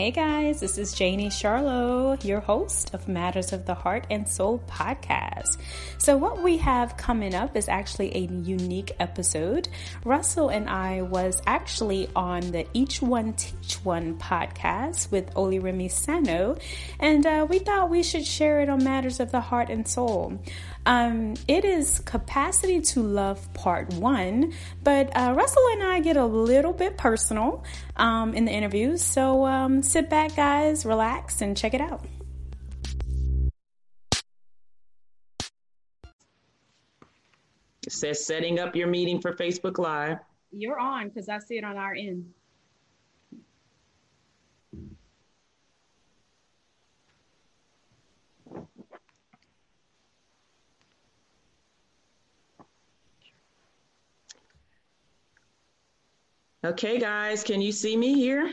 Hey guys, this is Janie Charlo, your host of Matters of the Heart and Soul podcast. So, what we have coming up is actually a unique episode. Russell and I was actually on the Each One Teach One podcast with Oluremi Sano, and uh, we thought we should share it on Matters of the Heart and Soul. Um, it is Capacity to Love Part 1, but uh, Russell and I get a little bit personal um, in the interviews. So um, sit back, guys, relax, and check it out. It says setting up your meeting for Facebook Live. You're on because I see it on our end. Okay, guys, can you see me here?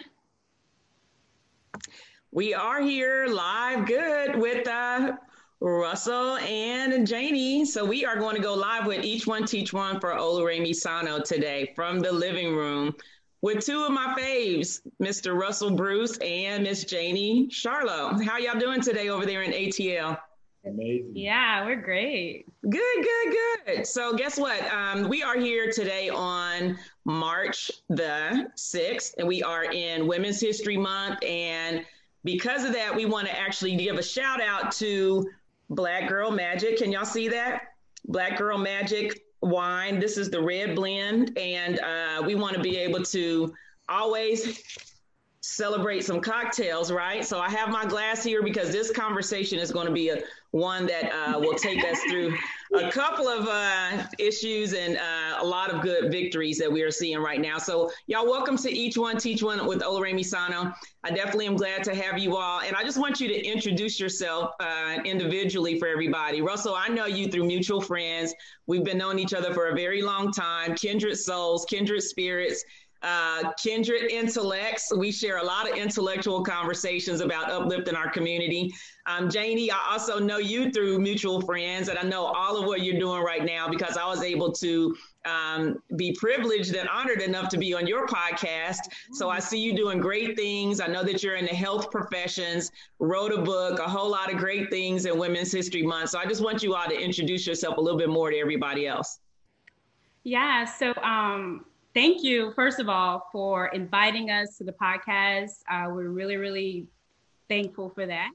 We are here live good with uh, Russell and Janie. So we are going to go live with each one teach one for Oluremi Sano today from the living room with two of my faves, Mr. Russell Bruce and Miss Janie Charlo. How y'all doing today over there in ATL? Amazing. Yeah, we're great. Good, good, good. So, guess what? Um, we are here today on March the 6th, and we are in Women's History Month. And because of that, we want to actually give a shout out to Black Girl Magic. Can y'all see that? Black Girl Magic wine. This is the red blend. And uh, we want to be able to always celebrate some cocktails, right? So I have my glass here because this conversation is going to be a one that uh, will take us through a couple of uh, issues and uh, a lot of good victories that we are seeing right now. So y'all, welcome to each one teach one with Oluremi Sano. I definitely am glad to have you all, and I just want you to introduce yourself uh, individually for everybody. Russell, I know you through mutual friends. We've been knowing each other for a very long time. Kindred souls, kindred spirits uh, kindred intellects. We share a lot of intellectual conversations about uplifting our community. Um, Janie, I also know you through mutual friends, and I know all of what you're doing right now because I was able to um, be privileged and honored enough to be on your podcast. So I see you doing great things. I know that you're in the health professions, wrote a book, a whole lot of great things in Women's History Month. So I just want you all to introduce yourself a little bit more to everybody else. Yeah. So, um, thank you, first of all, for inviting us to the podcast. Uh, we're really, really thankful for that.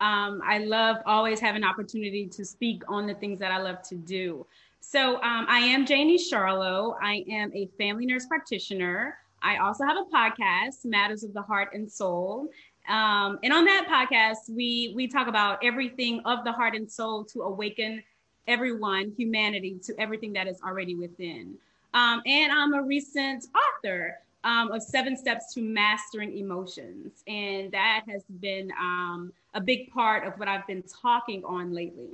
Um, I love always having an opportunity to speak on the things that I love to do. So um, I am Janie Charlo. I am a family nurse practitioner. I also have a podcast, Matters of the Heart and Soul. Um, and on that podcast, we we talk about everything of the heart and soul to awaken everyone, humanity, to everything that is already within. Um, and I'm a recent author um, of Seven Steps to Mastering Emotions. And that has been um, a big part of what I've been talking on lately.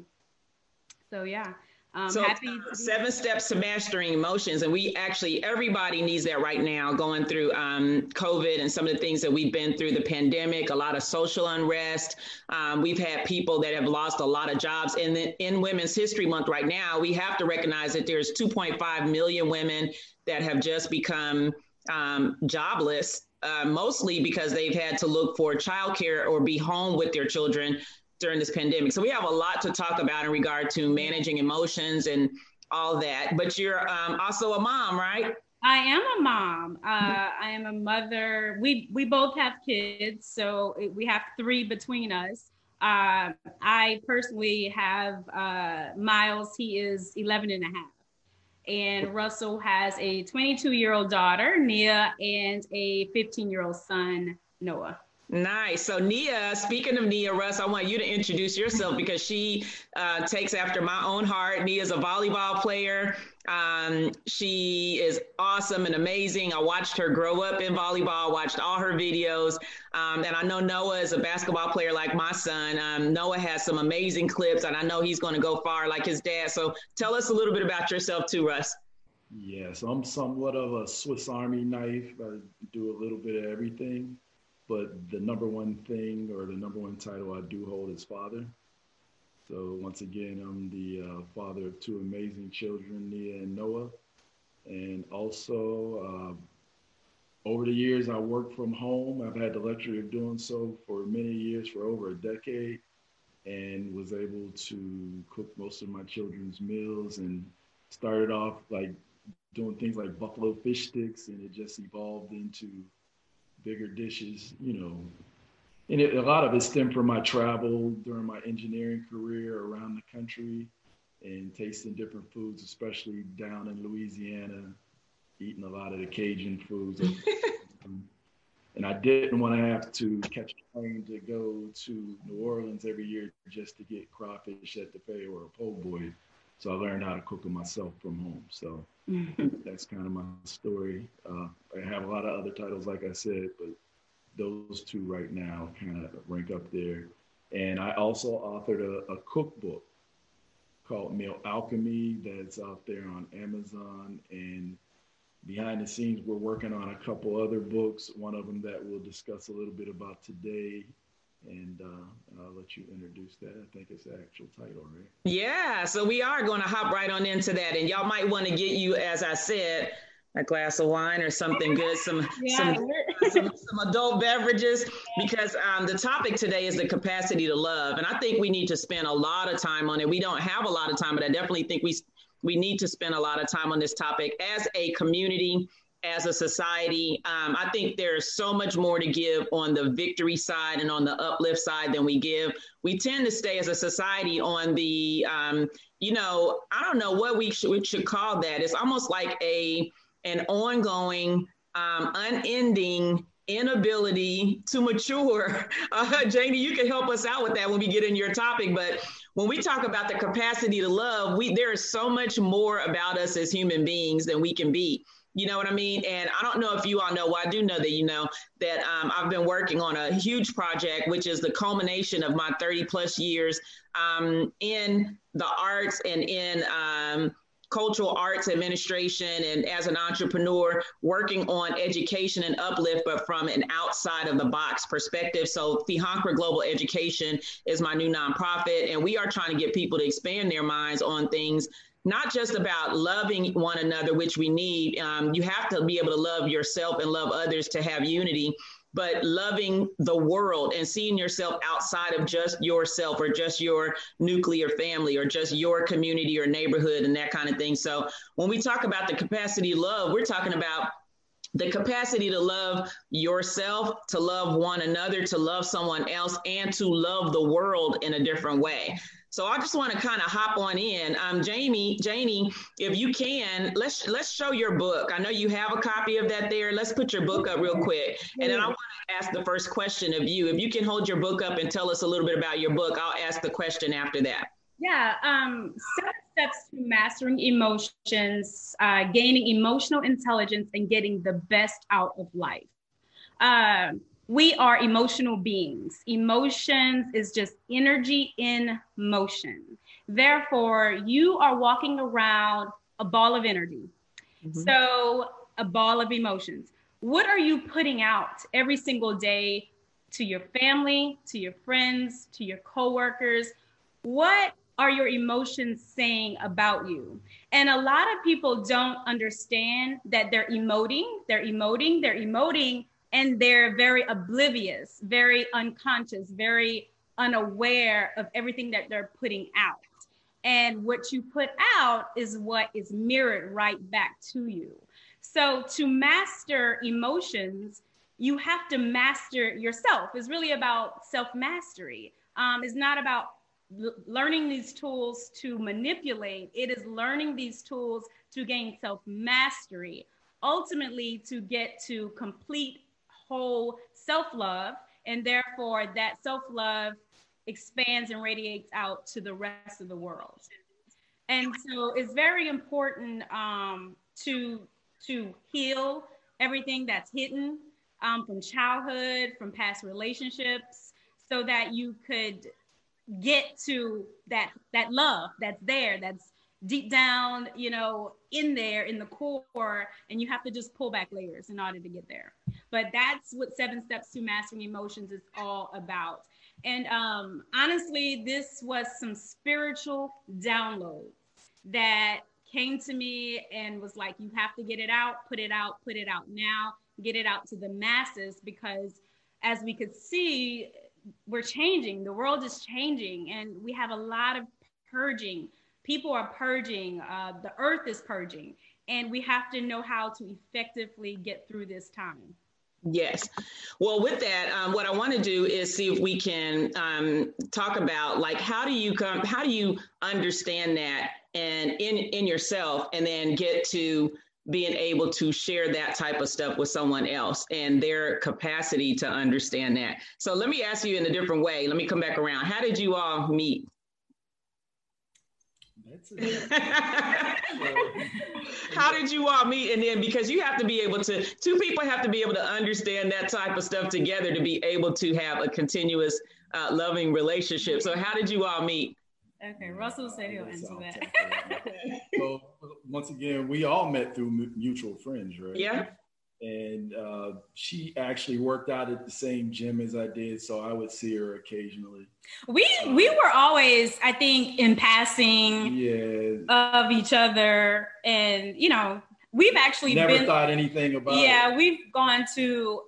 So, yeah. Um, so seven steps to mastering emotions, and we actually everybody needs that right now, going through um, COVID and some of the things that we've been through the pandemic, a lot of social unrest. Um, we've had people that have lost a lot of jobs. And in, in Women's History Month right now, we have to recognize that there's 2.5 million women that have just become um, jobless. Uh, mostly because they've had to look for childcare or be home with their children during this pandemic. So we have a lot to talk about in regard to managing emotions and all that. But you're um, also a mom, right? I am a mom. Uh, I am a mother. We we both have kids, so we have three between us. Uh, I personally have uh, Miles. He is 11 and a half. And Russell has a 22 year old daughter, Nia, and a 15 year old son, Noah. Nice. So Nia, speaking of Nia Russ, I want you to introduce yourself because she uh, takes after my own heart. Nia is a volleyball player. Um, she is awesome and amazing. I watched her grow up in volleyball, watched all her videos. Um, and I know Noah is a basketball player like my son. Um, Noah has some amazing clips, and I know he's going to go far like his dad. So tell us a little bit about yourself too, Russ. Yes, I'm somewhat of a Swiss Army knife. I do a little bit of everything but the number one thing or the number one title I do hold is father. So once again, I'm the uh, father of two amazing children, Nia and Noah. And also, uh, over the years, I worked from home. I've had the luxury of doing so for many years, for over a decade, and was able to cook most of my children's meals and started off like doing things like buffalo fish sticks, and it just evolved into bigger dishes, you know. And it, a lot of it stemmed from my travel during my engineering career around the country and tasting different foods, especially down in Louisiana, eating a lot of the Cajun foods. and I didn't want to have to catch a plane to go to New Orleans every year just to get crawfish at the Fay or a po' boy. So I learned how to cook them myself from home. So that's kind of my story. Uh, I have a lot of other titles, like I said, but those two right now kind of rank up there. And I also authored a, a cookbook called Meal Alchemy that's out there on Amazon. And behind the scenes, we're working on a couple other books. One of them that we'll discuss a little bit about today and uh, I'll let you introduce that. I think it's the actual title, right? Yeah, so we are going to hop right on into that, and y'all might want to get you, as I said, a glass of wine or something good, some yeah. some, some, some adult beverages, because um, the topic today is the capacity to love, and I think we need to spend a lot of time on it. We don't have a lot of time, but I definitely think we we need to spend a lot of time on this topic as a community as a society. Um, I think there's so much more to give on the victory side and on the uplift side than we give. We tend to stay as a society on the, um, you know, I don't know what we should, we should call that. It's almost like a an ongoing, um, unending inability to mature. Uh, Janie, you can help us out with that when we get in your topic. But when we talk about the capacity to love, we there is so much more about us as human beings than we can be. You know what I mean? And I don't know if you all know, well, I do know that you know that um, I've been working on a huge project, which is the culmination of my 30 plus years um, in the arts and in um, cultural arts administration and as an entrepreneur working on education and uplift but from an outside of the box perspective so Fihankra global education is my new nonprofit and we are trying to get people to expand their minds on things not just about loving one another, which we need. Um, you have to be able to love yourself and love others to have unity, but loving the world and seeing yourself outside of just yourself or just your nuclear family or just your community or neighborhood and that kind of thing. So when we talk about the capacity love, we're talking about the capacity to love yourself, to love one another, to love someone else, and to love the world in a different way. So I just want to kind of hop on in. Um, Jamie, Janie, if you can, let's let's show your book. I know you have a copy of that there. Let's put your book up real quick, and then I want to ask the first question of you. If you can hold your book up and tell us a little bit about your book, I'll ask the question after that. Yeah, um, seven steps to mastering emotions, uh, gaining emotional intelligence, and getting the best out of life. Uh, we are emotional beings. Emotions is just energy in motion. Therefore, you are walking around a ball of energy. Mm-hmm. So, a ball of emotions. What are you putting out every single day to your family, to your friends, to your coworkers? What are your emotions saying about you? And a lot of people don't understand that they're emoting, they're emoting, they're emoting and they're very oblivious, very unconscious, very unaware of everything that they're putting out. And what you put out is what is mirrored right back to you. So to master emotions, you have to master yourself. It's really about self mastery. Um, it's not about l- learning these tools to manipulate, it is learning these tools to gain self mastery, ultimately, to get to complete whole self love And therefore, that self love expands and radiates out to the rest of the world. And so it's very important um, to, to heal everything that's hidden um, from childhood, from past relationships, so that you could get to that that love that's there that's deep down you know in there in the core and you have to just pull back layers in order to get there but that's what seven steps to mastering emotions is all about. And um, honestly this was some spiritual download that came to me and was like you have to get it out put it out put it out now get it out to the masses because as we could see we're changing. The world is changing and we have a lot of purging. People are purging. Uh, the earth is purging. And we have to know how to effectively get through this time Yes. Well, with that, um, what I want to do is see if we can um, talk about like how do you come, how do you understand that and in in yourself, and then get to being able to share that type of stuff with someone else and their capacity to understand that. So let me ask you in a different way. Let me come back around. How did you all meet? How did you all meet? And then because you have to be able to, two people have to be able to understand that type of stuff together to be able to have a continuous uh, loving relationship. So how did you all meet? Okay, Russell said he'll answer that. so once again, we all met through mutual friends, right? Yeah. And uh, she actually worked out at the same gym as I did, so I would see her occasionally. We um, we were always, I think, in passing yeah. of each other, and you know, we've actually never been, thought anything about. Yeah, it. we've gone to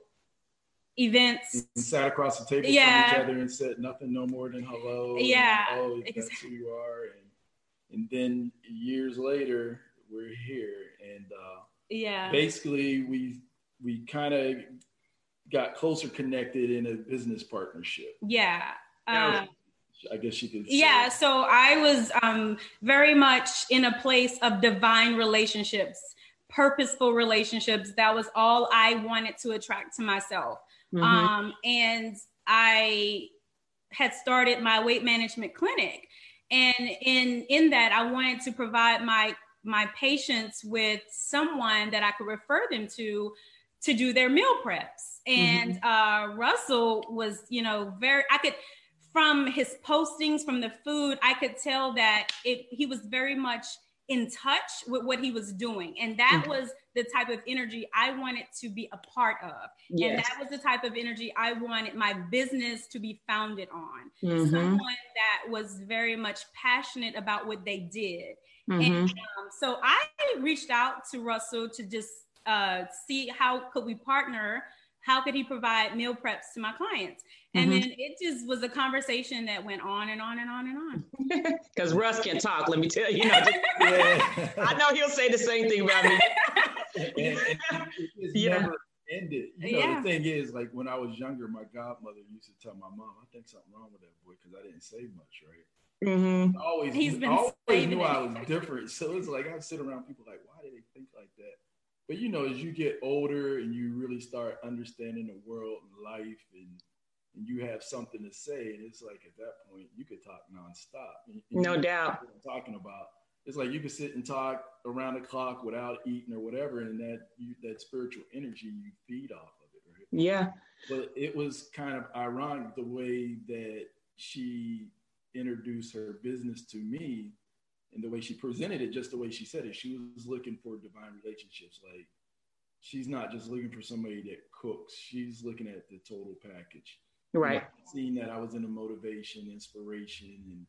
events. And sat across the table yeah. from each other and said nothing no more than hello. Yeah. And, oh, that's who you are. And and then years later, we're here. And uh, yeah, basically we we kind of got closer connected in a business partnership. Yeah. Um, I guess you could. Yeah. So I was um, very much in a place of divine relationships, purposeful relationships. That was all I wanted to attract to myself. Mm-hmm. Um, and I had started my weight management clinic. And in in that, I wanted to provide my my patients with someone that I could refer them to to do their meal preps. And mm-hmm. uh, Russell was, you know, very. I could from his postings from the food, I could tell that it, he was very much in touch with what he was doing. And that mm-hmm. was the type of energy I wanted to be a part of. Yes. And that was the type of energy I wanted my business to be founded on. Mm-hmm. Someone that was very much passionate about what they did. Mm-hmm. And um, so I reached out to Russell to just uh, see how could we partner how could he provide meal preps to my clients? And mm-hmm. then it just was a conversation that went on and on and on and on. Because Russ can talk, let me tell you. you know, just, yeah. I know he'll say the same thing about me. and, and it's yeah. never ended. You know, yeah. the thing is, like when I was younger, my godmother used to tell my mom, I think something wrong with that boy because I didn't say much, right? Mm-hmm. Always, He's been I always knew it. I was different. So it's like I'd sit around people like, why do they think like that? but you know, as you get older and you really start understanding the world and life and and you have something to say, and it's like at that point you could talk nonstop. And, and no doubt. I'm talking about it's like you could sit and talk around the clock without eating or whatever, and that you, that spiritual energy you feed off of it, right? Yeah. But it was kind of ironic the way that she introduced her business to me and the way she presented it, just the way she said it, she was looking for divine relationships. Like she's not just looking for somebody that cooks; she's looking at the total package. Right. Seeing that I was in a motivation, inspiration, and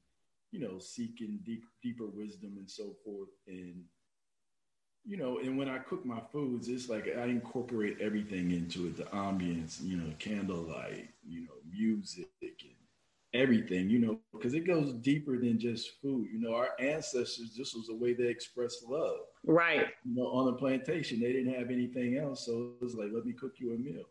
you know, seeking deep, deeper wisdom and so forth, and you know, and when I cook my foods, it's like I incorporate everything into it: the ambience, you know, candlelight, you know, music, and everything, you know, because it goes deeper than just food. You know, our ancestors, this was the way they expressed love. Right. You know, on the plantation, they didn't have anything else. So it was like, let me cook you a meal.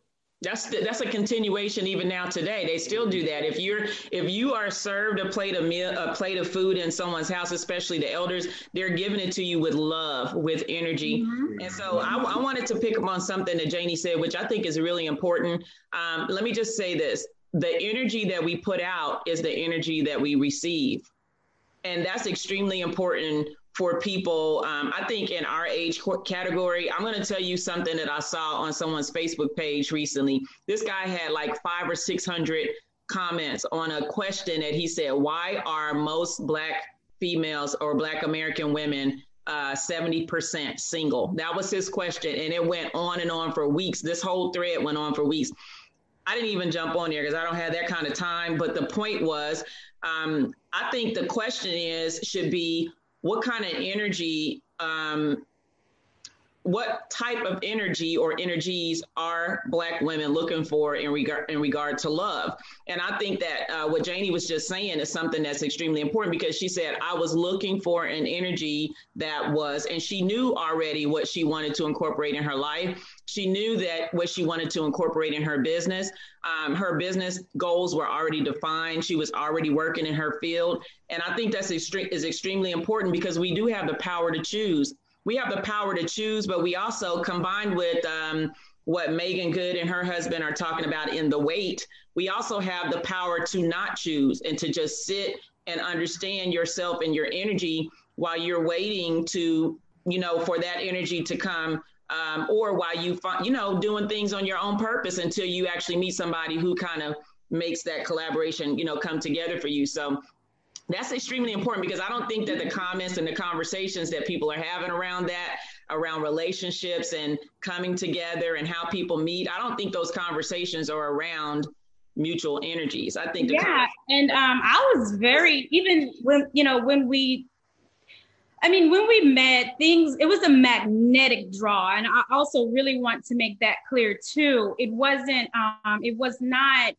That's the, that's a continuation even now today. They still do that. If you're if you are served a plate of meal, a plate of food in someone's house, especially the elders, they're giving it to you with love, with energy. Mm-hmm. And so I, I, wanted to pick up on something that Janie said, which I think is really important. Um, let me just say this: the energy that we put out is the energy that we receive, and that's extremely important for people. Um, I think in our age category, I'm going to tell you something that I saw on someone's Facebook page recently. This guy had like five or 600 comments on a question that he said, Why are most Black females or Black American women uh, 70% single? That was his question. And it went on and on for weeks. This whole thread went on for weeks. I didn't even jump on there because I don't have that kind of time. But the point was, um, I think the question is should be what kind of energy um, what type of energy or energies are black women looking for in regard in regard to love? And i think that uh, what janie was just saying is something that's extremely important because she said i was looking for an energy that was and she knew already what she wanted to incorporate in her life. She knew that what she wanted to incorporate in her business. Um, her business goals were already defined. She was already working in her field. And i think that's extre- is extremely important because we do have the power to choose we have the power to choose, but we also combined with um, what Meagan Good and her husband are talking about in the wait, we also have the power to not choose and to just sit and understand yourself and your energy while you're waiting to, you know, for that energy to come. Um, or while you, you know, doing things on your own purpose until you actually meet somebody who kind of makes that collaboration, you know, come together for you. So that's extremely important because I don't think that the comments and the conversations that people are having around that, around relationships and coming together and how people meet, I don't think those conversations are around mutual energies. I think. yeah, and um, I was very even when you know when we. I mean, when we met, things, it was a magnetic draw. And I also really want to make that clear too. It wasn't, um, it was not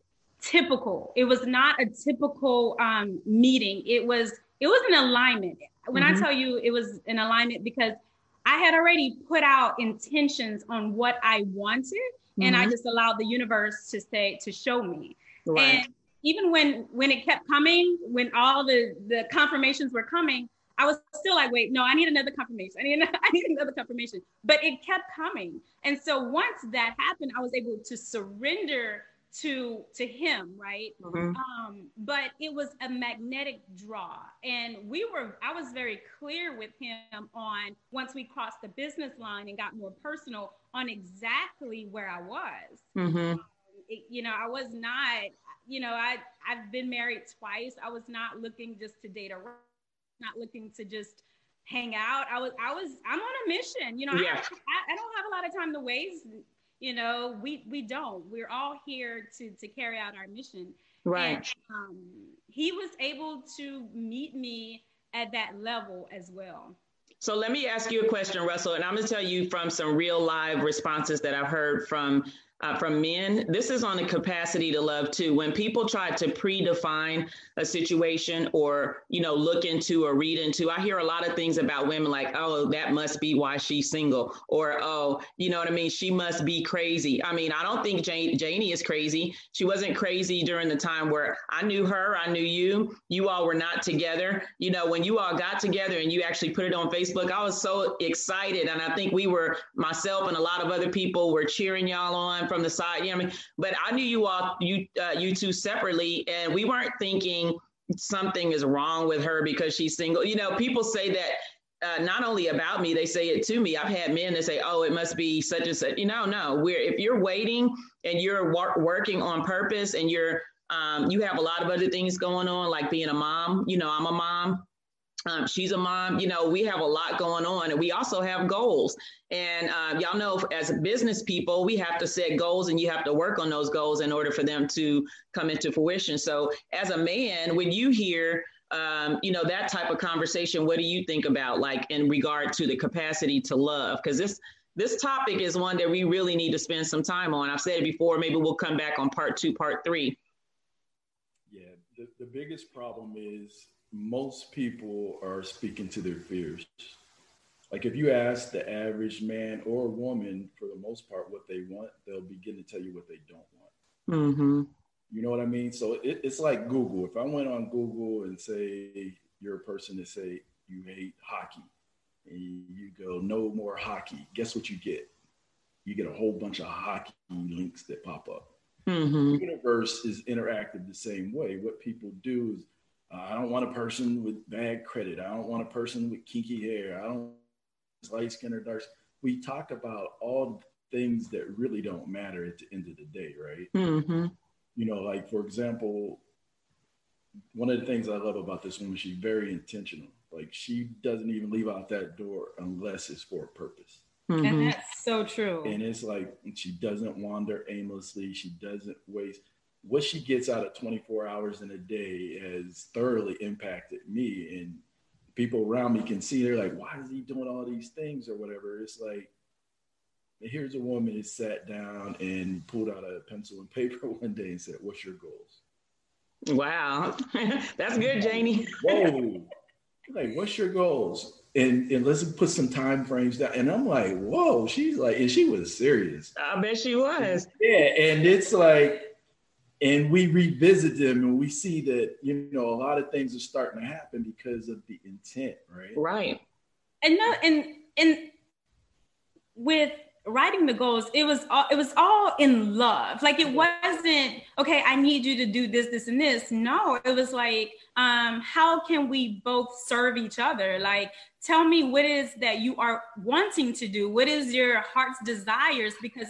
typical. It was not a typical um, meeting. It was it was an alignment. When mm-hmm. I tell you it was an alignment because I had already put out intentions on what I wanted, mm-hmm. and I mm-hmm. just allowed the universe to say to show me. Right. And even when when it kept coming, when all the the confirmations were coming, I was still like, wait, no, I need another confirmation. I need another, I need another confirmation. But it kept coming, and so once that happened, I was able to surrender to to him right mm-hmm. um but it was a magnetic draw and we were i was very clear with him on once we crossed the business line and got more personal on exactly where i was mm-hmm. um, it, you know i was not you know i i've been married twice i was not looking just to date a not looking to just hang out i was i was i'm on a mission you know yeah. I, I, I don't have a lot of time to waste you know we we don't. We're all here to to carry out our mission. Right. and, um, he was able to meet me at that level as well. So let me ask you a question russell and i'm going to tell you from some real live responses that i've heard from uh, from men. This is on the capacity to love too. When people try to predefine a situation or, you know, look into or read into, I hear a lot of things about women like, oh, that must be why she's single. Or, oh, you know what I mean? She must be crazy. I mean, I don't think Jane, Janie is crazy. She wasn't crazy during the time where I knew her, I knew you, you all were not together. You know, when you all got together and you actually put it on Facebook, I was so excited. And I think we were, myself and a lot of other people were cheering y'all on from the side. You know I mean? But I knew you all, you uh, you two separately, and we weren't thinking something is wrong with her because she's single. You know, people say that uh, not only about me, they say it to me. I've had men that say, "Oh, it must be such and such." You know, no. We're if you're waiting and you're wor- working on purpose and you're um, you have a lot of other things going on, like being a mom. You know, I'm a mom. Um, she's a mom. You know, we have a lot going on, and we also have goals. And uh, y'all know, as business people, we have to set goals, and you have to work on those goals in order for them to come into fruition. So, as a man, when you hear um, you know that type of conversation, what do you think about, like in regard to the capacity to love? Because this this topic is one that we really need to spend some time on. I've said it before. Maybe we'll come back on part two, part three. Yeah, the, the biggest problem is most people are speaking to their fears. like if you ask the average man or woman for the most part what they want, they'll begin to tell you what they don't want. Mm-hmm. You know what I mean? So it, it's like Google. If I went on Google and say you're a person that say you hate hockey, and you go no more hockey, guess what you get? You get a whole bunch of hockey links that pop up. Mm-hmm. The universe is interactive the same way. What people do is, uh, I don't want a person with bad credit. I don't want a person with kinky hair. I don't light skin or dark. We talk about all things that really don't matter at the end of the day, right? Mm-hmm. You know, like for example, one of the things I love about this woman, she's very intentional. Like she doesn't even leave out that door unless it's for a purpose. Mm-hmm. And that's so true. And it's like she doesn't wander aimlessly. She doesn't waste. What she gets out of 24 hours in a day has thoroughly impacted me. And people around me can see they're like, why is he doing all these things or whatever? It's like, here's a woman that sat down and pulled out a pencil and paper one day and said, What's your goals? Wow. That's good, Janie. Whoa. like, what's your goals? And and let's put some time frames down. And I'm like, whoa, she's like, and she was serious. I bet she was. Yeah, and it's like, and we revisit them and we see that, you know, a lot of things are starting to happen because of the intent, right? Right. and no and and with writing the goals it was all it was all in love like it wasn't okay i need you to do this this and this no it was like um how can we both serve each other like tell me what is that you are wanting to do what is your heart's desires because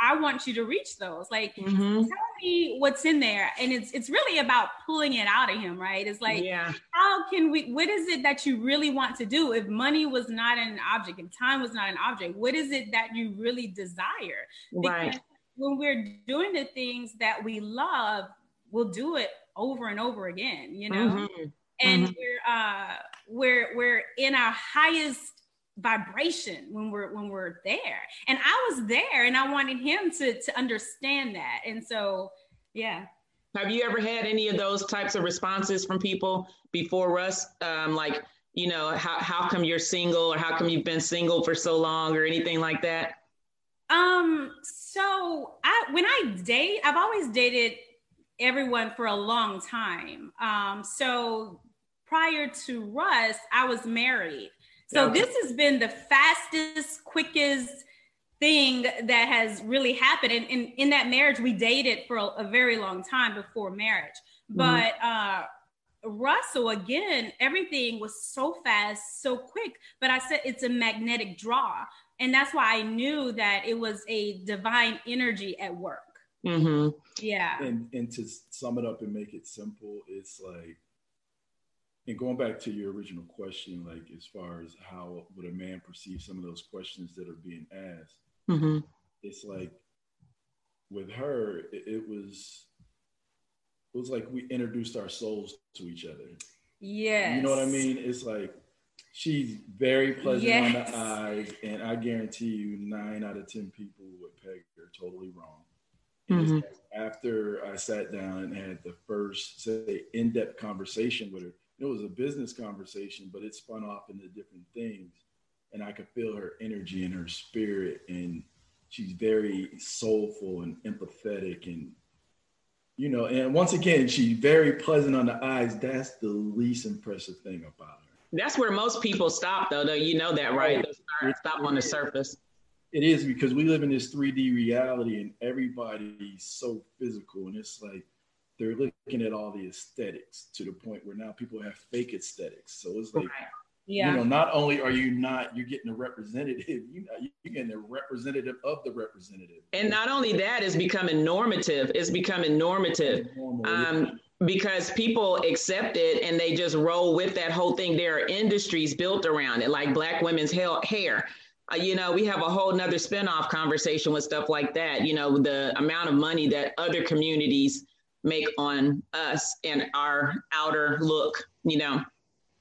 i want you to reach those like Mm-hmm. tell me what's in there and it's it's really about pulling it out of him right it's like yeah. how can we what is it that you really want to do if money was not an object if time was not an object what is it that you really desire Right. when we're doing the things that we love we'll do it over and over again you know Mhm. and Mhm. we're uh we're we're in our highest vibration when we're when we're there and i was there and i wanted him to to understand that and so yeah Have you ever had any of those types of responses from people before us? Um, like, you know, how, how come you're single or how come you've been single for so long or anything like that? Um, so I when I date, I've always dated everyone for a long time. Um, so prior to Russ, I was married. So Okay. this has been the fastest, quickest thing that has really happened. And in, in that marriage, we dated for a, a very long time before marriage. But uh Russell, again, everything was so fast, so quick. But I said it's a magnetic draw. And that's why I knew that it was a divine energy at work. Mm-hmm. Yeah. and and to sum it up and make it simple, it's like, and going back to your original question, like as far as how would a man perceive some of those questions that are being asked, Mm-hmm. it's like with her, it, it was it was like we introduced our souls to each other. Yeah, You know what I mean? It's like she's very pleasant on the eyes, and I guarantee you, nine out of ten people would peg her totally wrong. Mhm. like after I sat down and had the first, say, in-depth conversation with her, it was a business conversation, but it spun off into different things, and I could feel her energy and her spirit, and she's very soulful and empathetic and you know, and once again, she's very pleasant on the eyes. That's the least impressive thing about her. That's where most people stop, though. Though you know that, right? Oh, they stop on the surface. It is because we live in this 3D reality and everybody's so physical, and it's like they're looking at all the aesthetics to the point where now people have fake aesthetics. So it's like, Yeah. you know, not only are you not you're getting a representative, you know, you're getting a representative of the representative. And not only that, it's becoming normative. It's becoming normative. Normal. um, because people accept it and they just roll with that whole thing. There are industries built around it, like Black women's hair. Uh, you know, we have a whole nother spinoff conversation with stuff like that. You know, the amount of money that other communities make on us and our outer look. You know,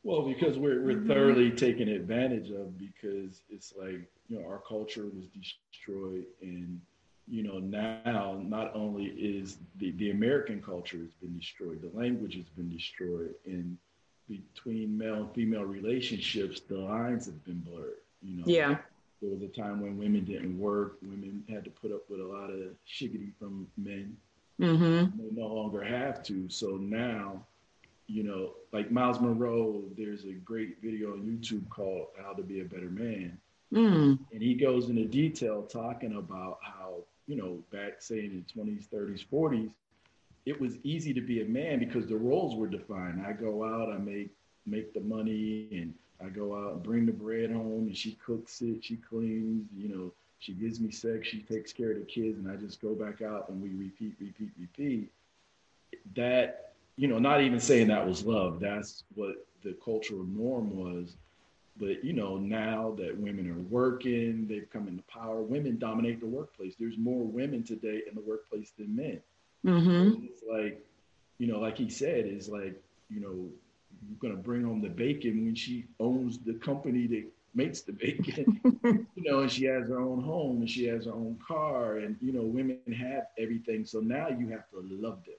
Well, because we're we're thoroughly taken advantage of because it's like you know our culture was destroyed, and you know now not only is the the American culture has been destroyed, the language has been destroyed, and between male and female relationships, the lines have been blurred. You know. Yeah. There was a time when women didn't work. Women had to put up with a lot of shiggity from men. Mm-hmm. They no longer have to. So now, you know, like Myles Munroe, there's a great video on YouTube called How to Be a Better Man. Mm. And he goes into detail talking about how, you know, back say in the 20s, 30s, 40s, it was easy to be a man because the roles were defined. I go out, I make make the money and I go out and bring the bread home and she cooks it, she cleans, you know, she gives me sex, she takes care of the kids, and I just go back out and we repeat, repeat, repeat. That, you know, not even saying that was love, that's what the cultural norm was. But, you know, now that women are working, they've come into power, women dominate the workplace. There's more women today in the workplace than men. Mm-hmm. It's like, you know, like he said, is like, you know, you're gonna bring home the bacon when she owns the company that makes the bacon, you know, and she has her own home and she has her own car, and you know, women have everything. So now you have to love them.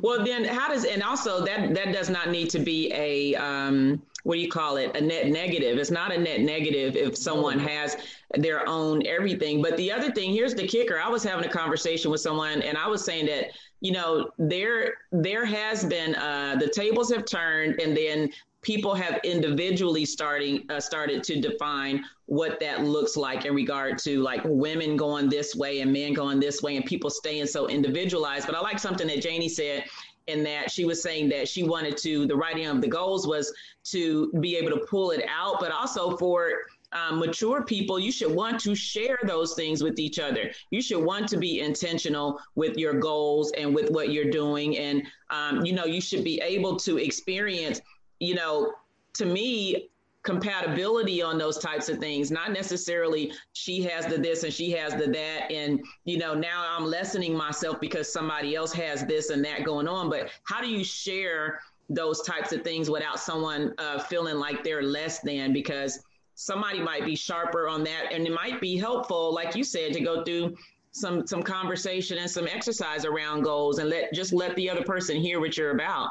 Well, then how does and also that that does not need to be a um, what do you call it a net negative. It's not a net negative if someone has their own everything. But the other thing here's the kicker. I was having a conversation with someone and I was saying that you know there there has been uh, the tables have turned and then people have individually starting uh, started to define what that looks like in regard to like women going this way and men going this way and people staying so individualized but i like something that janie said in that she was saying that she wanted to the writing of the goals was to be able to pull it out but also for um, mature people, you should want to share those things with each other. You should want to be intentional with your goals and with what you're doing. And, um, you know, you should be able to experience you know, to me, compatibility on those types of things, not necessarily she has the this and she has the that. And, you know, now I'm lessening myself because somebody else has this and that going on. But how do you share those types of things without someone uh, feeling like they're less than? Because somebody might be sharper on that and it might be helpful, like you said, to go through some some conversation and some exercise around goals and let just let the other person hear what you're about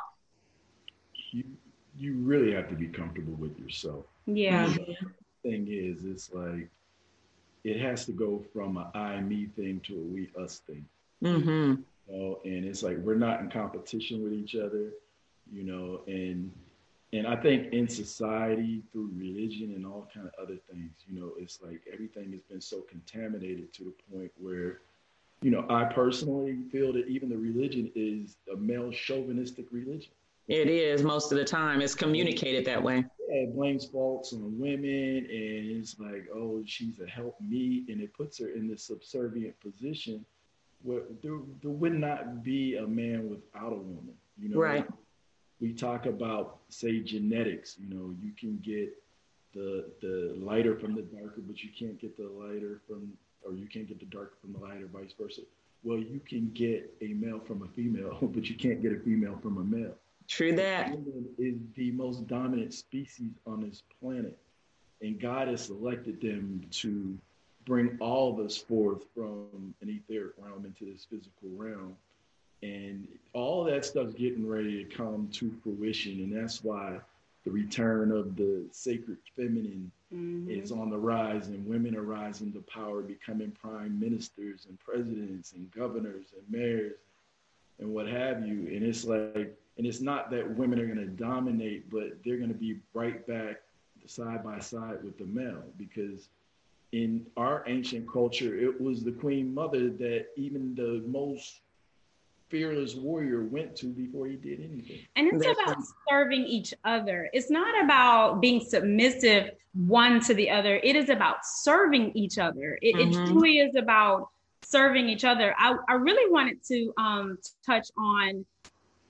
you really have to be comfortable with yourself. Yeah. thing is, it's like it has to go from a I me thing to a we us thing. Mm-hmm. You know, and it's like we're not in competition with each other, you know, and and I think in society through religion and all kind of other things, you know, it's like everything has been so contaminated to the point where, you know, I personally feel that even the religion is a male chauvinistic religion. It is most of the time. It's communicated that way. Yeah, it blames faults on women, and it's like, oh, she's a help me, and it puts her in this subservient position where there, there would not be a man without a woman. You know, right? We talk about, say, genetics. You know, you can get the the lighter from the darker, but you can't get the lighter from, or you can't get the darker from the lighter, vice versa. Well, you can get a male from a female, but you can't get a female from a male. True that. Women is the most dominant species on this planet. And God has selected them to bring all of us forth from an etheric realm into this physical realm. And all that stuff's getting ready to come to fruition. And that's why the return of the sacred feminine mm-hmm. is on the rise, and women are rising to power, becoming prime ministers and presidents and governors and mayors and what have you. And it's like, and it's not that women are going to dominate, but they're going to be right back side by side with the male because in our ancient culture, it was the queen mother that even the most fearless warrior went to before he did anything. And it's That's about serving each other. It's not about being submissive one to the other. It is about serving each other. It, mm-hmm. it truly is about serving each other. I, I really wanted to um, touch on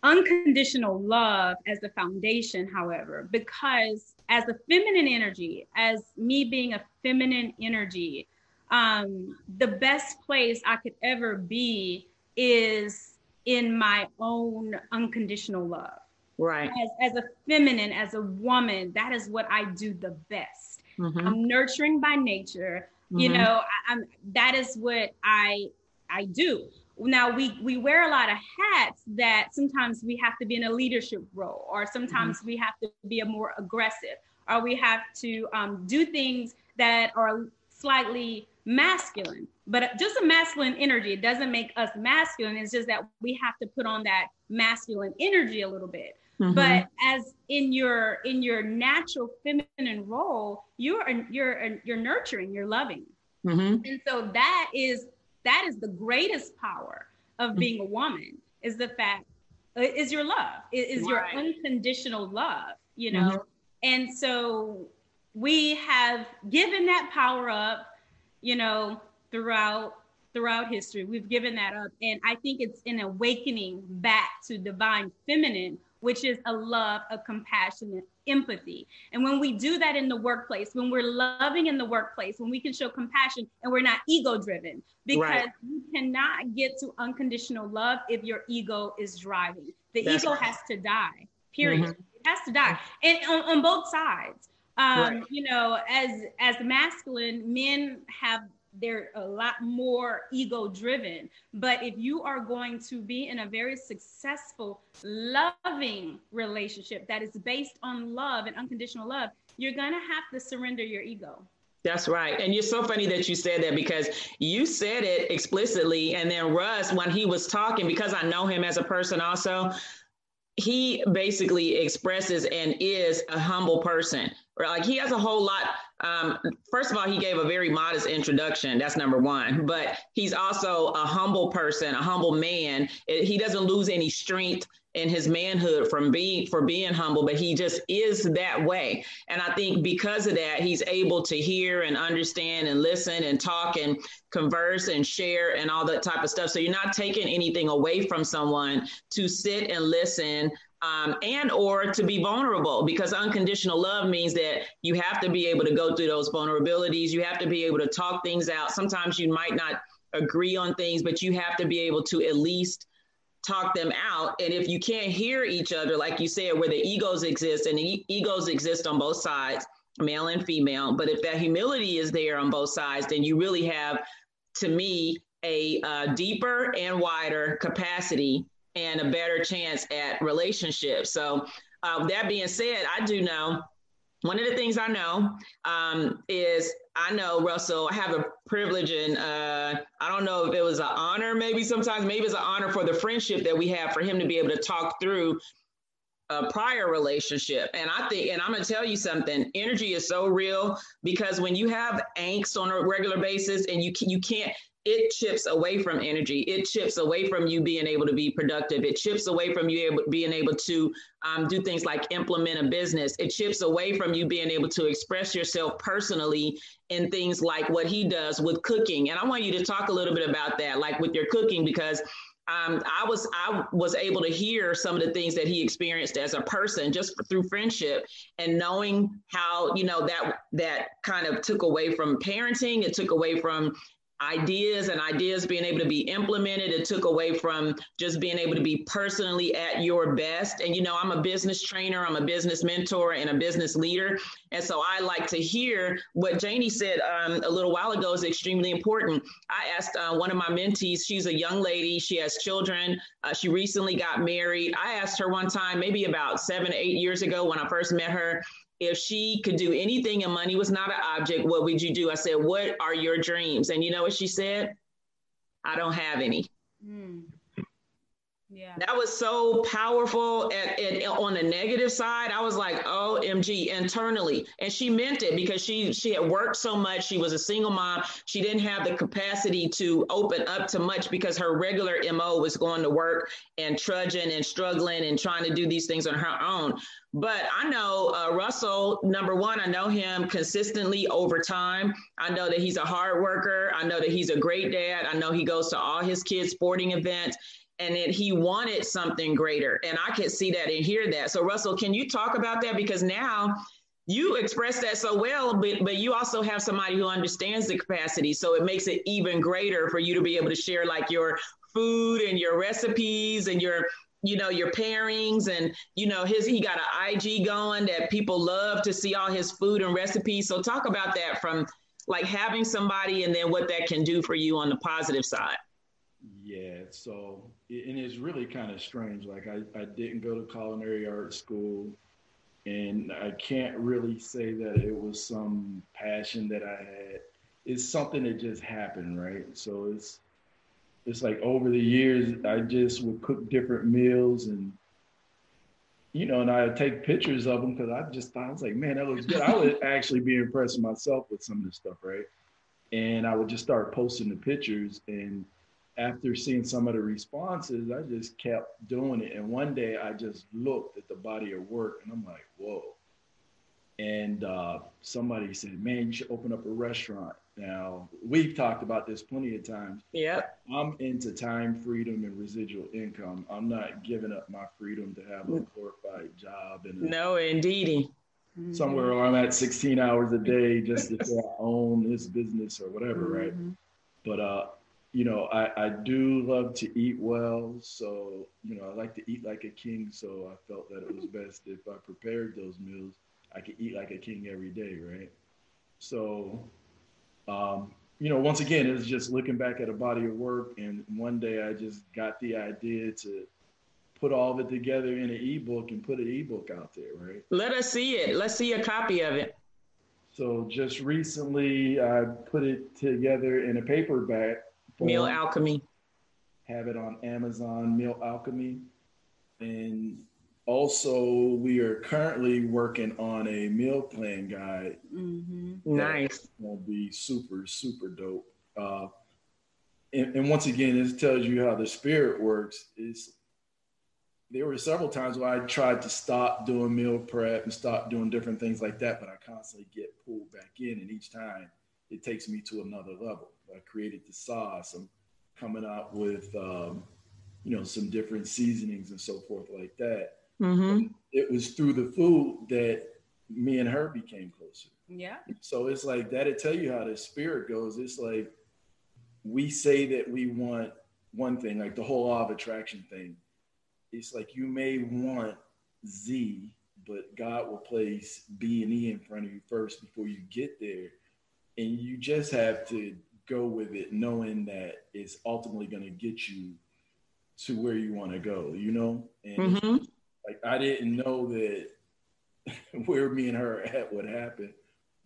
unconditional love as the foundation, however, because as a feminine energy, as me being a feminine energy, um, the best place I could ever be is in my own unconditional love. Right. As, as a feminine, as a woman, that is what I do the best. Mm-hmm. I'm nurturing by nature. Mm-hmm. You know, I, I'm that is what I I do now we we wear a lot of hats that sometimes we have to be in a leadership role or sometimes mm-hmm. we have to be a more aggressive or we have to um, do things that are slightly masculine, but just a masculine energy. It doesn't make us masculine. It's just that we have to put on that masculine energy a little bit. Mm-hmm. But as in your in your natural feminine role, you're you're you're nurturing, you're loving, mm-hmm. and so that is that is the greatest power of mm-hmm. being a woman is the fact uh, is your love is right. your unconditional love you know mm-hmm. and so we have given that power up you know throughout throughout history we've given that up and i think it's an awakening back to divine feminine which is a love of compassion and empathy. And when we do that in the workplace, when we're loving in the workplace, when we can show compassion and we're not ego driven, because right. you cannot get to unconditional love if your ego is driving. The That's ego right. has to die, period. Mm-hmm. It has to die. And on, on both sides. Um, right. you know, as as masculine, men have they're a lot more ego driven. But if you are going to be in a very successful, loving relationship that is based on love and unconditional love, you're going to have to surrender your ego. That's right. And you're so funny that you said that because you said it explicitly. And then Russ, when he was talking, because I know him as a person also, he basically expresses and is a humble person. Like he has a whole lot. Um, first of all, he gave a very modest introduction. That's number one. But he's also a humble person, a humble man. He doesn't lose any strength in his manhood from being for being humble, but he just is that way. And I think because of that, he's able to hear and understand and listen and talk and converse and share and all that type of stuff. So you're not taking anything away from someone to sit and listen um, and or to be vulnerable because unconditional love means that you have to be able to go through those vulnerabilities you have to be able to talk things out sometimes you might not agree on things but you have to be able to at least talk them out. And if you can't hear each other, like you said, where the egos exist, and the egos exist on both sides, male and female, but if that humility is there on both sides, then you really have, to me, a uh, deeper and wider capacity and a better chance at relationships. So, uh, that being said, I do know one of the things I know um, is I know Russell. I have a privilege, and uh, I don't know if it was an honor. Maybe sometimes, maybe it's an honor for the friendship that we have for him to be able to talk through a prior relationship. And I think, and I'm to tell you something. Energy is so real because when you have angst on a regular basis, and you you can't it chips away from energy. It chips away from you being able to be productive. It chips away from you able, being able to um, do things like implement a business. It chips away from you being able to express yourself personally in things like what he does with cooking. And I want you to talk a little bit about that, like with your cooking, because um, I was I was able to hear some of the things that he experienced as a person just through friendship and knowing how you know that that kind of took away from parenting. It took away from ideas and ideas being able to be implemented. It took away from just being able to be personally at your best. And, you know, I'm a business trainer, I'm a business mentor, and a business leader. And so I like to hear what Janie said um, a little while ago is extremely important. I asked uh, one of my mentees, she's a young lady, she has children, uh, she recently got married. I asked her one time, maybe about seven, eight years ago when I first met her, if she could do anything and money was not an object, what would you do? I said, What are your dreams? And you know what she said? I don't have any. Yeah. That was so powerful. And, on the negative side, I was like, OMG, internally. And she meant it because she she had worked so much. She was a single mom. She didn't have the capacity to open up to much because her regular MO was going to work and trudging and struggling and trying to do these things on her own. But I know uh, Russell, number one, I know him consistently over time. I know that he's a hard worker. I know that he's a great dad. I know he goes to all his kids' sporting events and that he wanted something greater. And I could see that and hear that. So, Russell, can you talk about that? Because now you express that so well, but, but you also have somebody who understands the capacity. So it makes it even greater for you to be able to share like your food and your recipes and your you know your pairings and you know his he got an ig going that people love to see all his food and recipes so talk about that from like having somebody and then what that can do for you on the positive side yeah so and it's really kind of strange. Like I, I didn't go to culinary art school, and I can't really say that it was some passion that I had. It's something that just happened, right? So it's it's like over the years, I just would cook different meals and you know, and I would take pictures of them because I just thought I was like, man, that looks good. I would actually be impressed myself with some of this stuff, right? And I would just start posting the pictures and after seeing some of the responses, I just kept doing it. And one day I just looked at the body of work and I'm like, whoa. And uh, somebody said, man, you should open up a restaurant. Now, we've talked about this plenty of times. Yeah. I'm into time freedom and residual income. I'm not giving up my freedom to have a mm. glorified job. And no, indeedy. Somewhere where I'm at 16 hours a day just to say I own this business or whatever, mm-hmm. right? But uh, you know, I, I do love to eat well. So, you know, I like to eat like a king. So I felt that it was best if I prepared those meals, I could eat like a king every day, right? So, um, you know, once again, it's just looking back at a body of work. And one day I just got the idea to put all of it together in an ebook and put an ebook out there, right? Let us see it. Let's see a copy of it. So just recently, I put it together in a paperback Meal Alchemy. Have it on Amazon, Meal Alchemy. And also, we are currently working on a meal plan guide. Mm-hmm. Nice. Will be super, super dope. Uh, and, and, once again, this tells you how the spirit works. Is there were several times where I tried to stop doing meal prep and stop doing different things like that, but I constantly get pulled back in, and each time it takes me to another level. I created the sauce. I'm coming out with, um, you know, some different seasonings and so forth like that. Mm-hmm. It was through the food that me and her became closer. Yeah. So it's like that'll tell you how the spirit goes. It's like we say that we want one thing, like the whole law of attraction thing. It's like you may want Z, but God will place B and E in front of you first before you get there. And you just have to go with it knowing that it's ultimately going to get you to where you want to go, you know? And mm-hmm. like I didn't know that where me and her at would happen.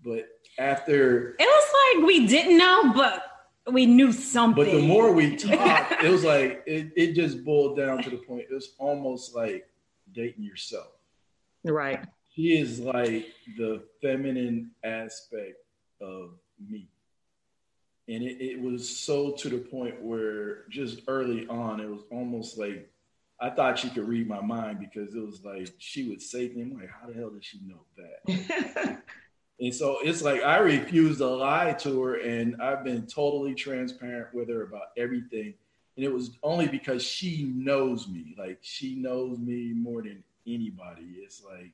But after it was like we didn't know, but we knew something. But the more we talked, it was like it, it just boiled down to the point. It was almost like dating yourself. Right. She is like the feminine aspect of me and it, it was so to the point where just early on it was almost like I thought she could read my mind because it was like she would say things like, "How the hell does she know that?" and so it's like I refused to lie to her, and I've been totally transparent with her about everything. And it was only because she knows me, like she knows me more than anybody. It's like,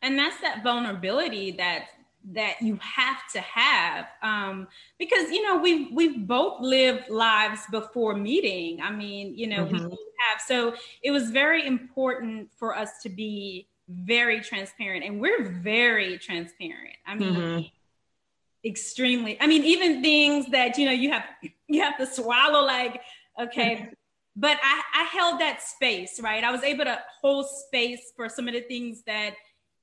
and that's that vulnerability that that you have to have um, because you know we've we've both lived lives before meeting. I mean you know mm-hmm. we have. So it was very important for us to be very transparent and we're very transparent. I mean mm-hmm. extremely. I mean even things that you know you have you have to swallow like okay but I, I held that space right? I was able to hold space for some of the things that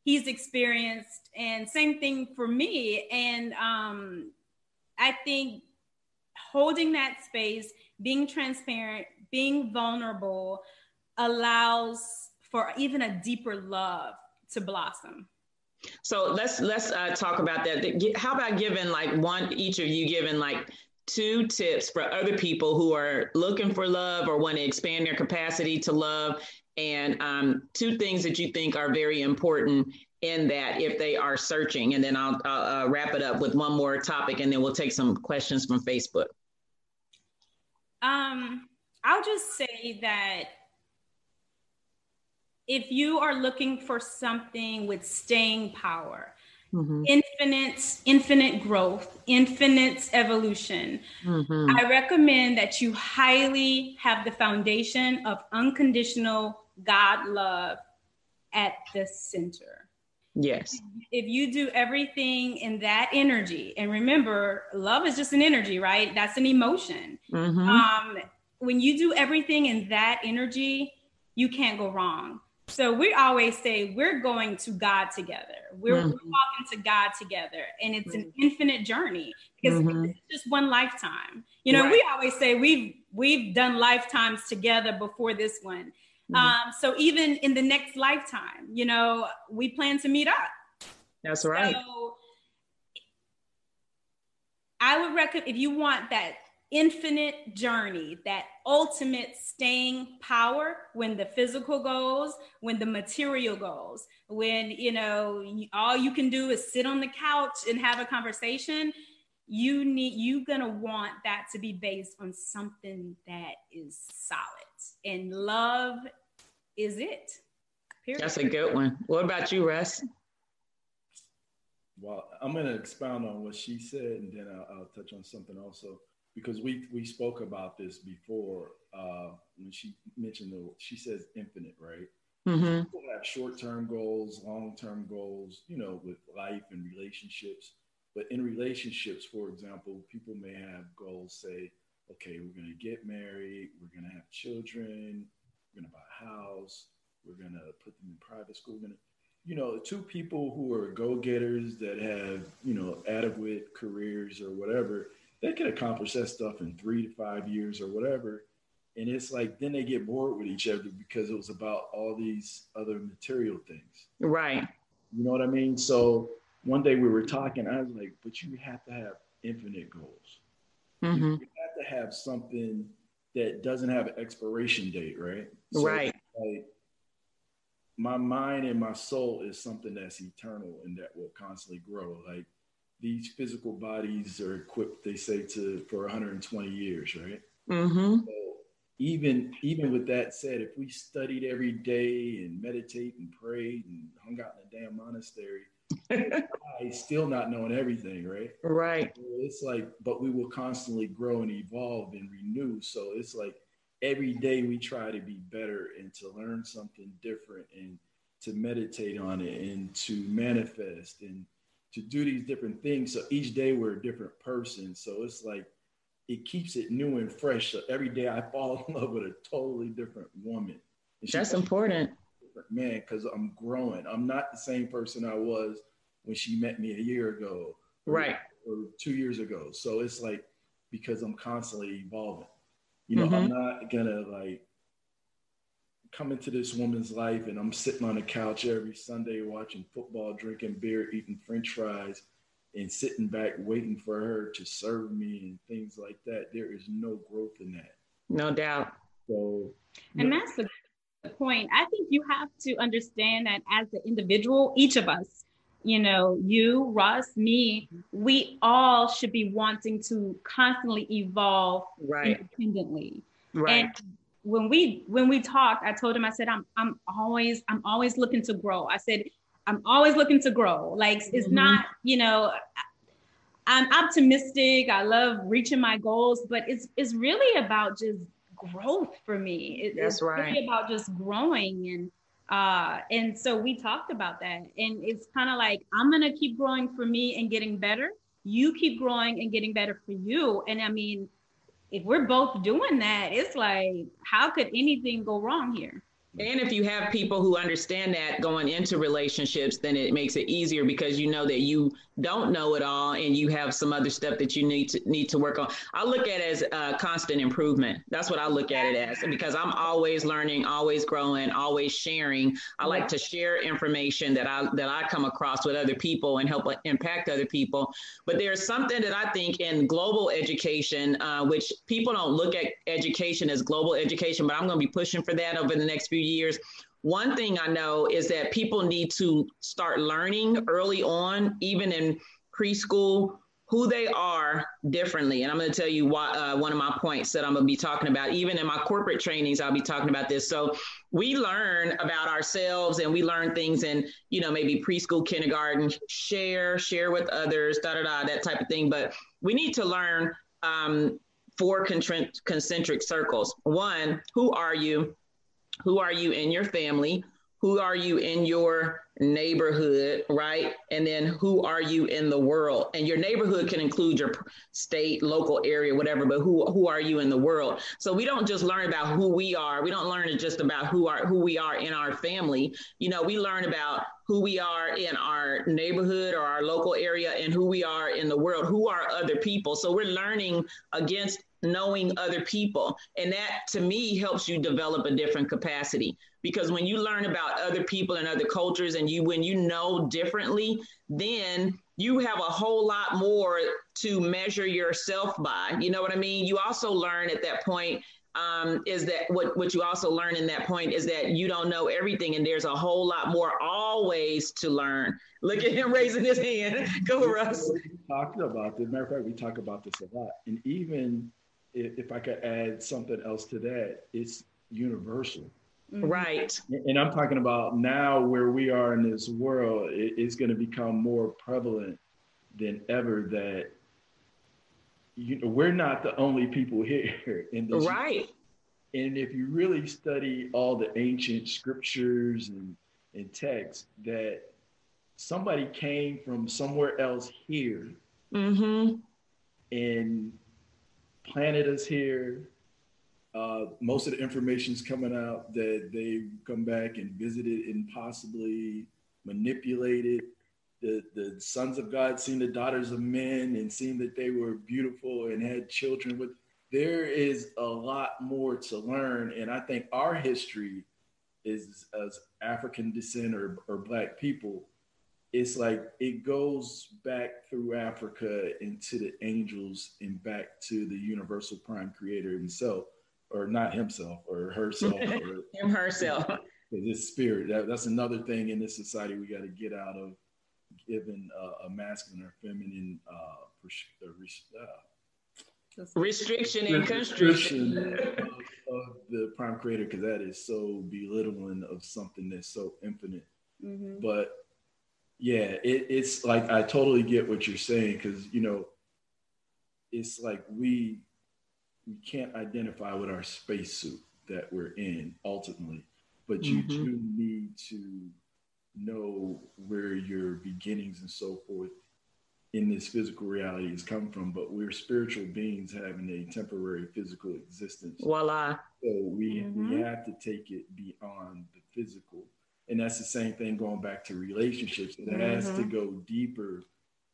he's experienced and same thing for me. And um, i think holding that space being transparent being vulnerable allows for even a deeper love to blossom. So let's let's uh, talk about that. How about giving like one each of you giving like two tips for other people who are looking for love or want to expand their capacity to love and um, two things that you think are very important in that if they are searching. And then I'll, I'll uh, wrap it up with one more topic and then we'll take some questions from Facebook. Um, I'll just say that if you are looking for something with staying power, mm-hmm. infinite, infinite growth, infinite evolution, mm-hmm. I recommend that you highly have the foundation of unconditional God love at the center. Yes. If you do everything in that energy, and remember, love is just an energy, right? That's an emotion. Mm-hmm. Um, when you do everything in that energy, you can't go wrong. So we always say we're going to God together. We're, mm-hmm. we're walking to God together, and it's an infinite journey because mm-hmm. it's just one lifetime. You know, right. we always say we've we've done lifetimes together before this one. Mm-hmm. Um, so even in the next lifetime, you know, we plan to meet up. That's right. So I would recommend if you want that infinite journey, that ultimate staying power when the physical goes, when the material goes, when you know all you can do is sit on the couch and have a conversation. You need you're gonna want that to be based on something that is solid, and love is it. Period. That's a good one. What about you, Russ? Well, I'm going to expound on what she said, and then I'll, I'll touch on something also because we we spoke about this before uh, when she mentioned the she says infinite, right? Mm-hmm. People have short term goals, long term goals, you know, with life and relationships. But in relationships, for example, people may have goals. Say, okay, we're going to get married, we're going to have children, we're going to buy a house, we're going to put them in private school, we're to you know, two people who are go getters that have, you know, adequate careers or whatever, they can accomplish that stuff in three to five years or whatever. And it's like then they get bored with each other because it was about all these other material things. Right. You know what I mean? So one day we were talking, I was like, but you have to have infinite goals. Mm-hmm. You to have something that doesn't have an expiration date, right? So right. Like my mind and my soul is something that's eternal and that will constantly grow. Like these physical bodies are equipped, they say, to for 120 years, right? Mm-hmm. So even even with that said, if we studied every day and meditate and prayed and hung out in a damn monastery, still not knowing everything, right? Right. It's like, but we will constantly grow and evolve and renew. So it's like every day we try to be better and to learn something different and to meditate on it and to manifest and to do these different things. So each day we're a different person. So it's like it keeps it new and fresh. So every day I fall in love with a totally different woman. That's important. Man, because I'm growing. I'm not the same person I was when she met me a year ago. Or, right. Or two years ago. So it's like because I'm constantly evolving. You know, mm-hmm. I'm not gonna like come into this woman's life and I'm sitting on the couch every Sunday watching football, drinking beer, eating French fries, and sitting back waiting for her to serve me and things like that. There is no growth in that. No doubt. So, and no. that's the point. I think you have to understand that as an individual, each of us, you know, you, Russ, me, we all should be wanting to constantly evolve right. independently. Right. And when we when we talked, I told him, I said, I'm I'm always I'm always looking to grow. I said, I'm always looking to grow. Like it's mm-hmm. not, you know, I'm optimistic. I love reaching my goals, but it's it's really about just growth for me. It, That's it's right. really about just growing and uh, and so we talked about that. And it's kind of like, I'm going to keep growing for me and getting better. You keep growing and getting better for you. And I mean, if we're both doing that, it's like, how could anything go wrong here? And if you have people who understand that going into relationships, then it makes it easier because you know that you don't know it all and you have some other stuff that you need to need to work on. I look at it as a constant improvement. That's what I look at it as because I'm always learning, always growing, always sharing. I like to share information that I that I come across with other people and help impact other people. But there's something that I think in global education, uh, which people don't look at education as global education, but I'm going to be pushing for that over the next few years. One thing I know is that people need to start learning early on, even in preschool, who they are differently. And I'm going to tell you why, uh, one of my points that I'm going to be talking about. Even in my corporate trainings, I'll be talking about this. So we learn about ourselves and we learn things in, you know, maybe preschool, kindergarten, share, share with others, da da da, that type of thing. But we need to learn um, four concentric circles. One, who are you? Who are you in your family? Who are you in your neighborhood, right? And then who are you in the world? And your neighborhood can include your state, local area, whatever, but who who are you in the world? So we don't just learn about who we are. We don't learn just about who are who we are in our family. You know, we learn about who we are in our neighborhood or our local area and who we are in the world. Who are other people? So we're learning against knowing other people. And that to me helps you develop a different capacity because when you learn about other people and other cultures and you when you know differently, then you have a whole lot more to measure yourself by. You know what I mean? You also learn at that point um, is that what, what you also learn in that point is that you don't know everything and there's a whole lot more always to learn. Look at him raising his hand. Go, Russ. Talking about this. Matter of fact, we talk about this a lot. And even if, if I could add something else to that, it's universal. Mm-hmm. Right. And I'm talking about now where we are in this world, it, it's going to become more prevalent than ever that you know we're not the only people here in this. Right. And if you really study all the ancient scriptures and, and texts, that somebody came from somewhere else here mm-hmm. and planted us here. Uh, most of the information is coming out that they come back and visited and possibly manipulated. The, the sons of God seen the daughters of men and seen that they were beautiful and had children with. There is a lot more to learn. And I think our history is as African descent or, or Black people it's like it goes back through Africa into the angels and back to the universal prime creator himself, or not himself, or herself, or him herself. This spirit. That, that's another thing in this society we got to get out of giving uh, a masculine or feminine uh, pers- uh, restriction and constriction of, of, the prime creator because that is so belittling of something that's so infinite. Mm-hmm. But yeah, it, it's like I totally get what you're saying because you know, it's like we we can't identify with our spacesuit that we're in ultimately, but you mm-hmm. do need to know where your beginnings and so forth in this physical reality has come from. But we're spiritual beings having a temporary physical existence. Voila. So we mm-hmm. we have to take it beyond the physical and that's the same thing going back to relationships. It mm-hmm. has to mm-hmm. go deeper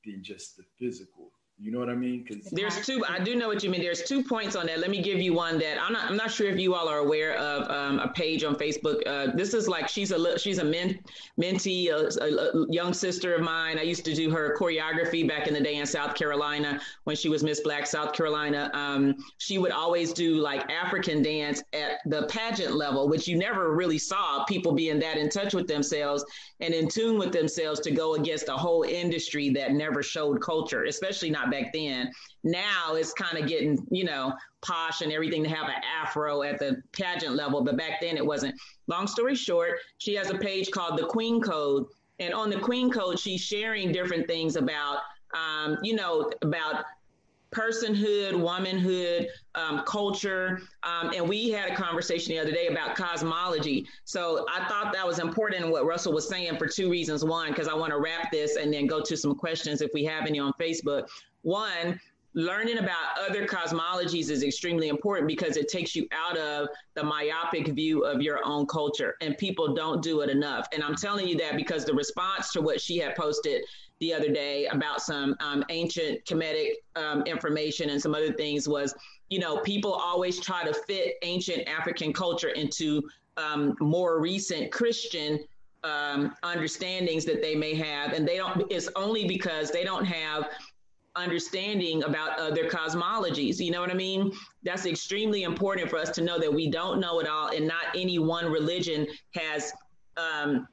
than just the physical. You know what I mean? Because there's two. I do know what you mean. There's two points on that. Let me give you one that I'm not. I'm not sure if you all are aware of um, a page on Facebook. Uh, this is like she's a she's a men, mentee, a, a, a, young sister of mine. I used to do her choreography back in the day in South Carolina when she was Miss Black South Carolina. Um, she would always do like African dance at the pageant level, which you never really saw people being that in touch with themselves and in tune with themselves to go against a whole industry that never showed culture, especially not back then. Now it's kind of getting, you know, posh and everything to have an afro at the pageant level, but back then it wasn't. Long story short, she has a page called the Queen Code. And on the Queen Code, she's sharing different things about, um, you know, about personhood, womanhood, um, culture. Um, and we had a conversation the other day about cosmology. So I thought that was important what Russell was saying for two reasons. One, because I want to wrap this and then go to some questions if we have any on Facebook. One, learning about other cosmologies is extremely important because it takes you out of the myopic view of your own culture and people don't do it enough and i'm telling you that because the response to what she had posted the other day about some um, ancient Kemetic um, information and some other things was, you know, people always try to fit ancient African culture into um, more recent Christian um, understandings that they may have, and they don't. It's only because they don't have understanding about other cosmologies. You know what I mean? That's extremely important for us to know that we don't know it all, and not any one religion has um,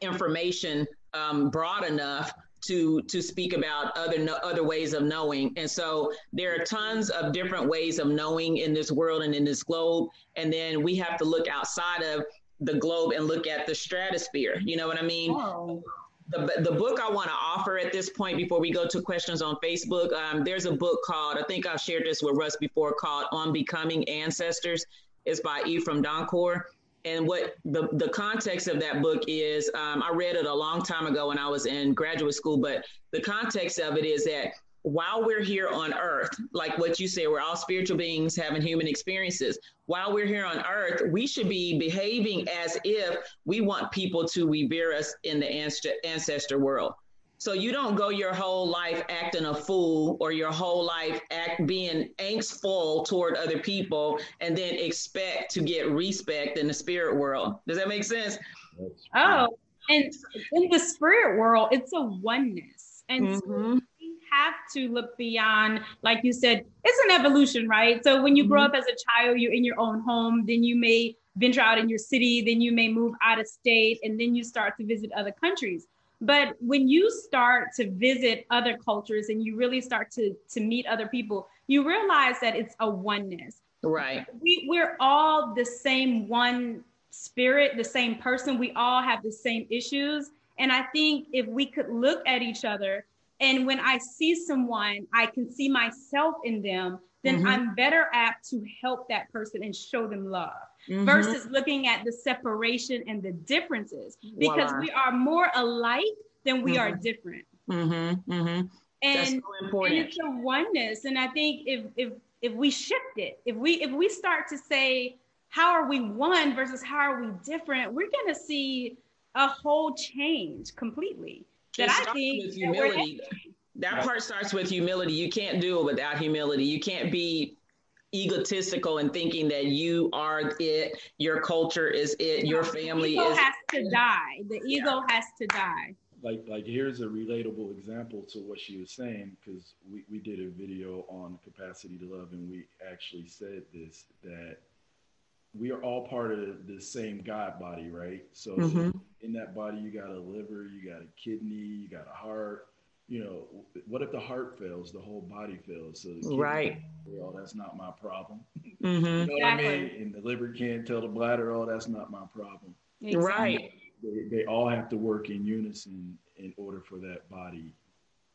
information um, broad enough to to speak about other no, other ways of knowing. And so there are tons of different ways of knowing in this world and in this globe. And then we have to look outside of the globe and look at the stratosphere. You know what i mean? Oh. the, the book i want to offer at this point before we go to questions on facebook um, there's a book called i think i've shared this with russ before called on becoming ancestors. It's by ephraim Dankor and what the, the context of that book is um, i read it a long time ago when i was in graduate school but the context of it is that while we're here on earth like what you say we're all spiritual beings having human experiences. While we're here on earth we should be behaving as if we want people to revere us in the ancestor world so you don't go your whole life acting a fool or your whole life act being angstful toward other people and then expect to get respect in the spirit world. Does that make sense? Oh, and in the spirit world, it's a oneness. And mm-hmm. so we have to look beyond, like you said, it's an evolution, right? So when you grow mm-hmm. up as a child, you're in your own home, then you may venture out in your city, then you may move out of state, and then you start to visit other countries but when you start to visit other cultures and you really start to to meet other people you realize that it's a oneness. Right. We, we're all the same one spirit the same person. We all have the same issues. And i think if we could look at each other and when i see someone i can see myself in them then mm-hmm. i'm better apt to help that person and show them love mm-hmm. versus looking at the separation and the differences because Voila. we are more alike than we mm-hmm. are different. Mm-hmm. Mm-hmm. And, so and it's a oneness. And I think if if if we shift it, if we if we start to say how are we one versus how are we different, we're gonna see a whole change completely. That I think with humility. That, that part starts with humility. You can't do it without humility. You can't be egotistical and thinking that you are it, your culture is it, your family the ego is has to die. The ego yeah. has to die. Like like here's a relatable example to what she was saying because we, we did a video on capacity to love and we actually said this that we are all part of the same God body, right? So mm-hmm. in that body you got a liver, you got a kidney, you got a heart, you know, what if the heart fails, the whole body fails? So right, well, that's not my problem. Mm-hmm. you know exactly. what I mean? And the liver can't tell the bladder, oh, that's not my problem. Exactly. Right. They, they all have to work in unison in order for that body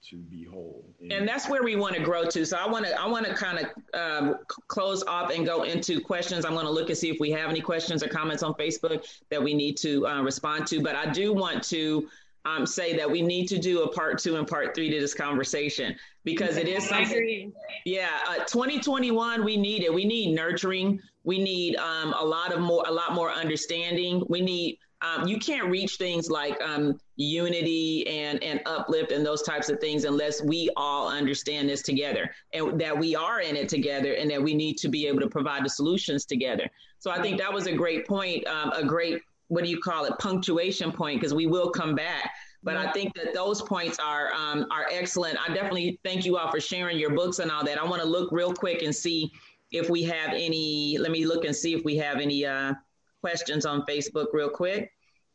to be whole. And, and that's where we want to grow to. So I want to I want to kind of um, close off and go into questions. I'm going to look and see if we have any questions or comments on Facebook that we need to uh, respond to. But I do want to um, say that we need to do a part two and part three to this conversation because it is something. Yeah, uh, 2021, we need it. We need nurturing. We need um, a lot of more, a lot more understanding. We need. Um, you can't reach things like um, unity and and uplift and those types of things unless we all understand this together and that we are in it together and that we need to be able to provide the solutions together. So I think that was a great point, um, a great what do you call it punctuation point because we will come back but I think that those points are um, are excellent. I definitely thank you all for sharing your books and all that. I want to look real quick and see if we have any. Let me look and see if we have any uh, questions on Facebook real quick.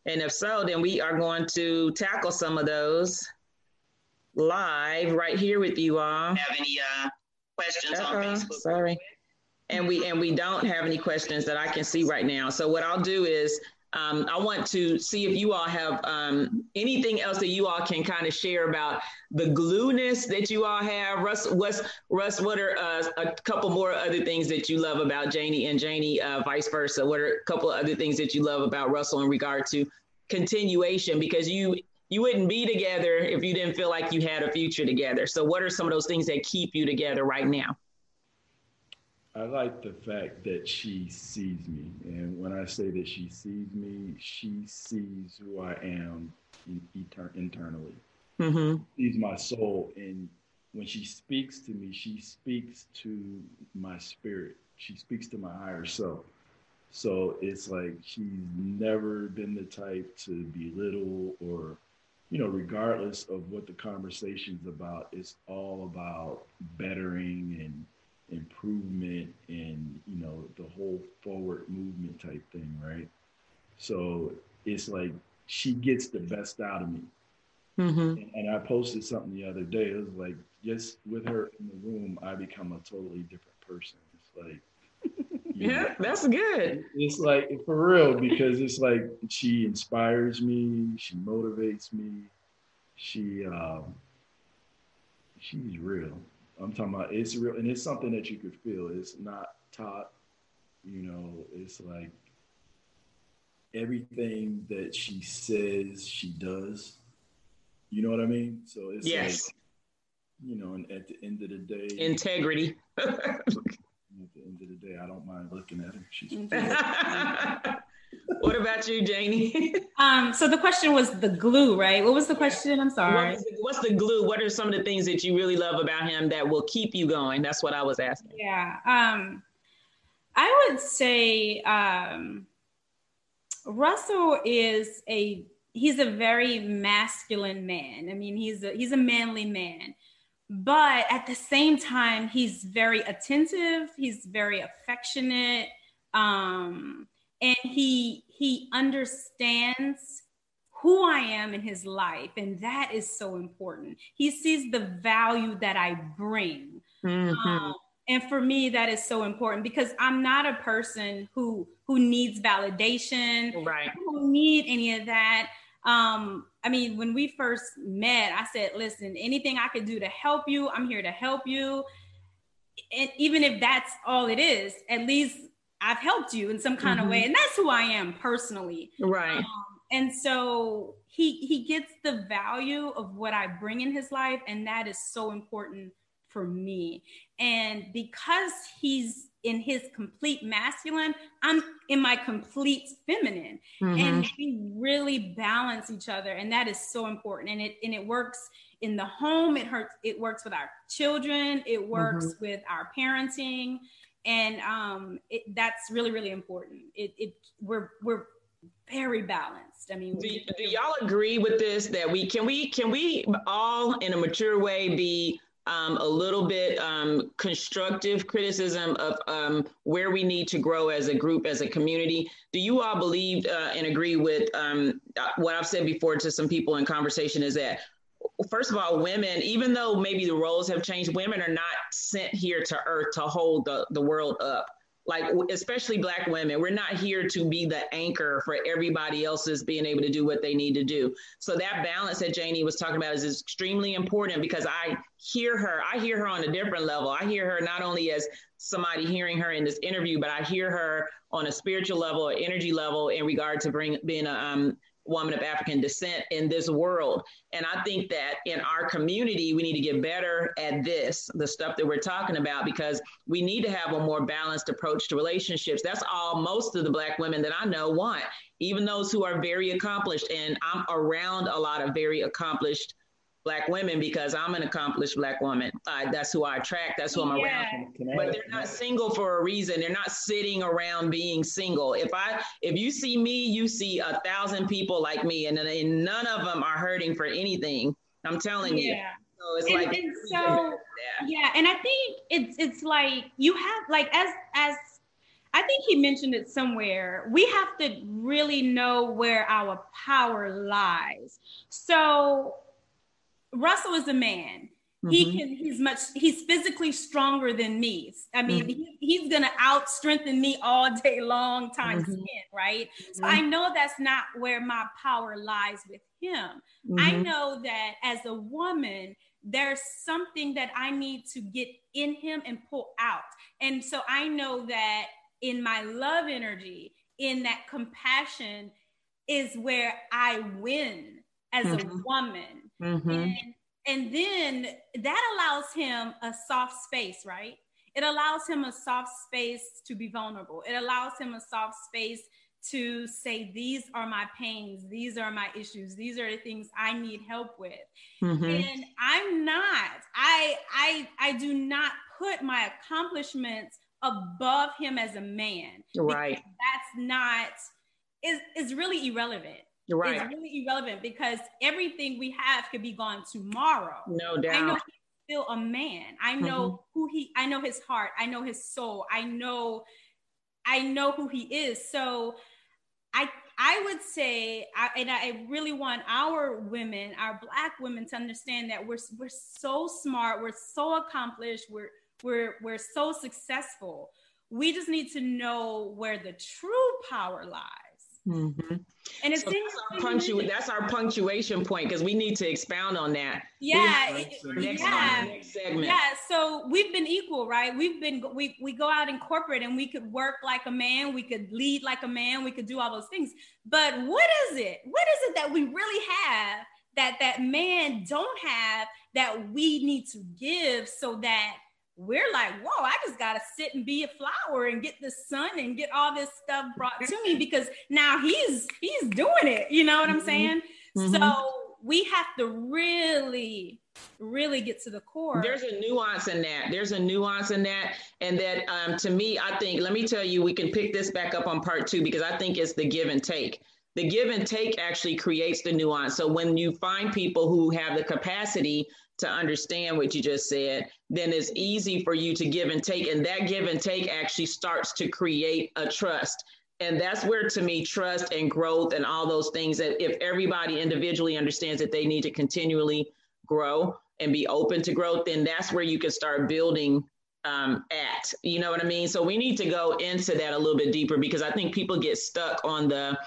And if so, then we are going to tackle some of those live right here with you all. Have any uh, questions Uh-oh, on Facebook? Sorry. And we and we don't have any questions that I can see right now. So what I'll do is um, I want to see if you all have um, anything else that you all can kind of share about the glueness that you all have. Russ, what's, Russ, what are uh, a couple more other things that you love about Janie and Janie, uh, vice versa? What are a couple of other things that you love about Russell in regard to continuation? Because you you wouldn't be together if you didn't feel like you had a future together. So, what are some of those things that keep you together right now? I like the fact that she sees me. And when I say that she sees me, she sees who I am in, etern- internally. Mm-hmm. Sees my soul. And when she speaks to me, she speaks to my spirit. She speaks to my higher self. So it's like she's never been the type to belittle or, you know, regardless of what the conversation's about, it's all about bettering and improvement and you know the whole forward movement type thing right? So it's like she gets the best out of me. Mm-hmm. and, and, i posted something the other day. It was like just with her in the room i become a totally different person. It's like yeah know, that's good. it's like for real because it's like she inspires me she motivates me she um she's real I'm talking about it's real and it's something that you could feel. It's not taught, you know, it's like everything that she says she does. You know what I mean? So it's yes. Like, you know, and at the end of the day, integrity. at the end of the day, I don't mind looking at her. She's. What about you, Janie? um, so the question was the glue, right? What was the question? I'm sorry. What's the, what's the glue? What are some of the things that you really love about him that will keep you going? That's what I was asking. Yeah. Um, I would say um, Russell is a he's a very masculine man. I mean, he's a he's a manly man. But at the same time, he's very attentive, he's very affectionate. Um, and he he understands who I am in his life, and that is so important. He sees the value that I bring. Mm-hmm. Um, and for me that is so important because i'm not a person who who needs validation right who need any of that um i mean when we first met i said listen anything i could do to help you i'm here to help you and even if that's all it is at least i've helped you in some kind mm-hmm. of way mm-hmm. and that's who i am personally right um, and so he he gets the value of what i bring in his life and that is so important for me. And because he's in his complete masculine, I'm in my complete feminine. Mm-hmm. And we really balance each other. And that is so important. And it and it works in the home, it hurts, it works with our children, it works mm-hmm. with our parenting. And um, it, that's really, really important. It, it we're we're very balanced. I mean, do, do y'all agree with this? That we can we can we all in a mature way be um, a little bit um, constructive criticism of um, where we need to grow as a group, as a community. Do you all believe uh, and agree with um, uh, what I've said before to some people in conversation is that, first of all, women, even though maybe the roles have changed, women are not sent here to earth to hold the, the world up. Like especially black women we're not here to be the anchor for everybody else's being able to do what they need to do. So that balance that janie was talking about is extremely important because i hear her i hear her on a different level. I hear her not only as somebody hearing her in this interview but i hear her on a spiritual level or energy level in regard to bring being a um, woman of African descent in this world. And I think that in our community, we need to get better at this, the stuff that we're talking about, because we need to have a more balanced approach to relationships. That's all most of the Black women that I know want, even those who are very accomplished. And I'm around a lot of very accomplished black women because I'm an accomplished black woman. Uh, that's who I attract. That's who I'm yeah. around. But they're not single for a reason. They're not sitting around being single. If I, if you see me, you see a thousand people like me, and, and none of them are hurting for anything. I'm telling yeah. you. So it's and, like and so yeah, and I think it's it's like you have like as as I think he mentioned it somewhere. We have to really know where our power lies. So Russell is a man. Mm-hmm. He can. He's much. He's physically stronger than me. I mean, mm-hmm. he, he's gonna out strengthen me all day long, times mm-hmm. ten, right? So I mm-hmm. know that's not where my power lies with him. I mm-hmm. know that as a woman, there's something that I need to get in him and pull out, and so I know that in my love energy, in that compassion, is where I win as a mm-hmm. woman Mm-hmm. And, and then that allows him a soft space, right? It allows him a soft space to be vulnerable. It allows him a soft space to say, These are my pains, these are my issues, these are the things I need help with. Mm-hmm. And I'm not, I I I do not put my accomplishments above him as a man. Right. That's not is is really irrelevant right. is really irrelevant because everything we have could be gone tomorrow. No doubt. I know he's still a man. I know mm-hmm. who he I know his heart. I know his soul. I know I know who he is. So I I would say, I, and I really want our women, our black women, to understand that we're we're so smart, we're so accomplished, we're we're we're so successful. We just need to know where the true power lies Mm-hmm. And it's so that's, our punctu- that's our punctuation point because we need to expound on that. Yeah, next, yeah, next segment. Yeah, so we've been equal, right? We've been we we go out in corporate and we could work like a man, we could lead like a man, we could do all those things. But what is it? What is it that we really have that that man don't have that we need to give so that we're like, whoa, I just got to sit and be a flower and get the sun and get all this stuff brought to me because now he's he's doing it. You know what I'm mm-hmm. saying? Mm-hmm. So we have to really really get to the core there's a nuance in that there's a nuance in that and that um, to me i think let me tell you we can pick this back up on part two because i think it's the give and take the give and take actually creates the nuance so when you find people who have the capacity to understand what you just said, then it's easy for you to give and take. And that give and take actually starts to create a trust. And that's where, to me, trust and growth and all those things that if everybody individually understands that they need to continually grow and be open to growth, then that's where you can start building um, at. You know what I mean? So we need to go into that a little bit deeper because I think people get stuck on the,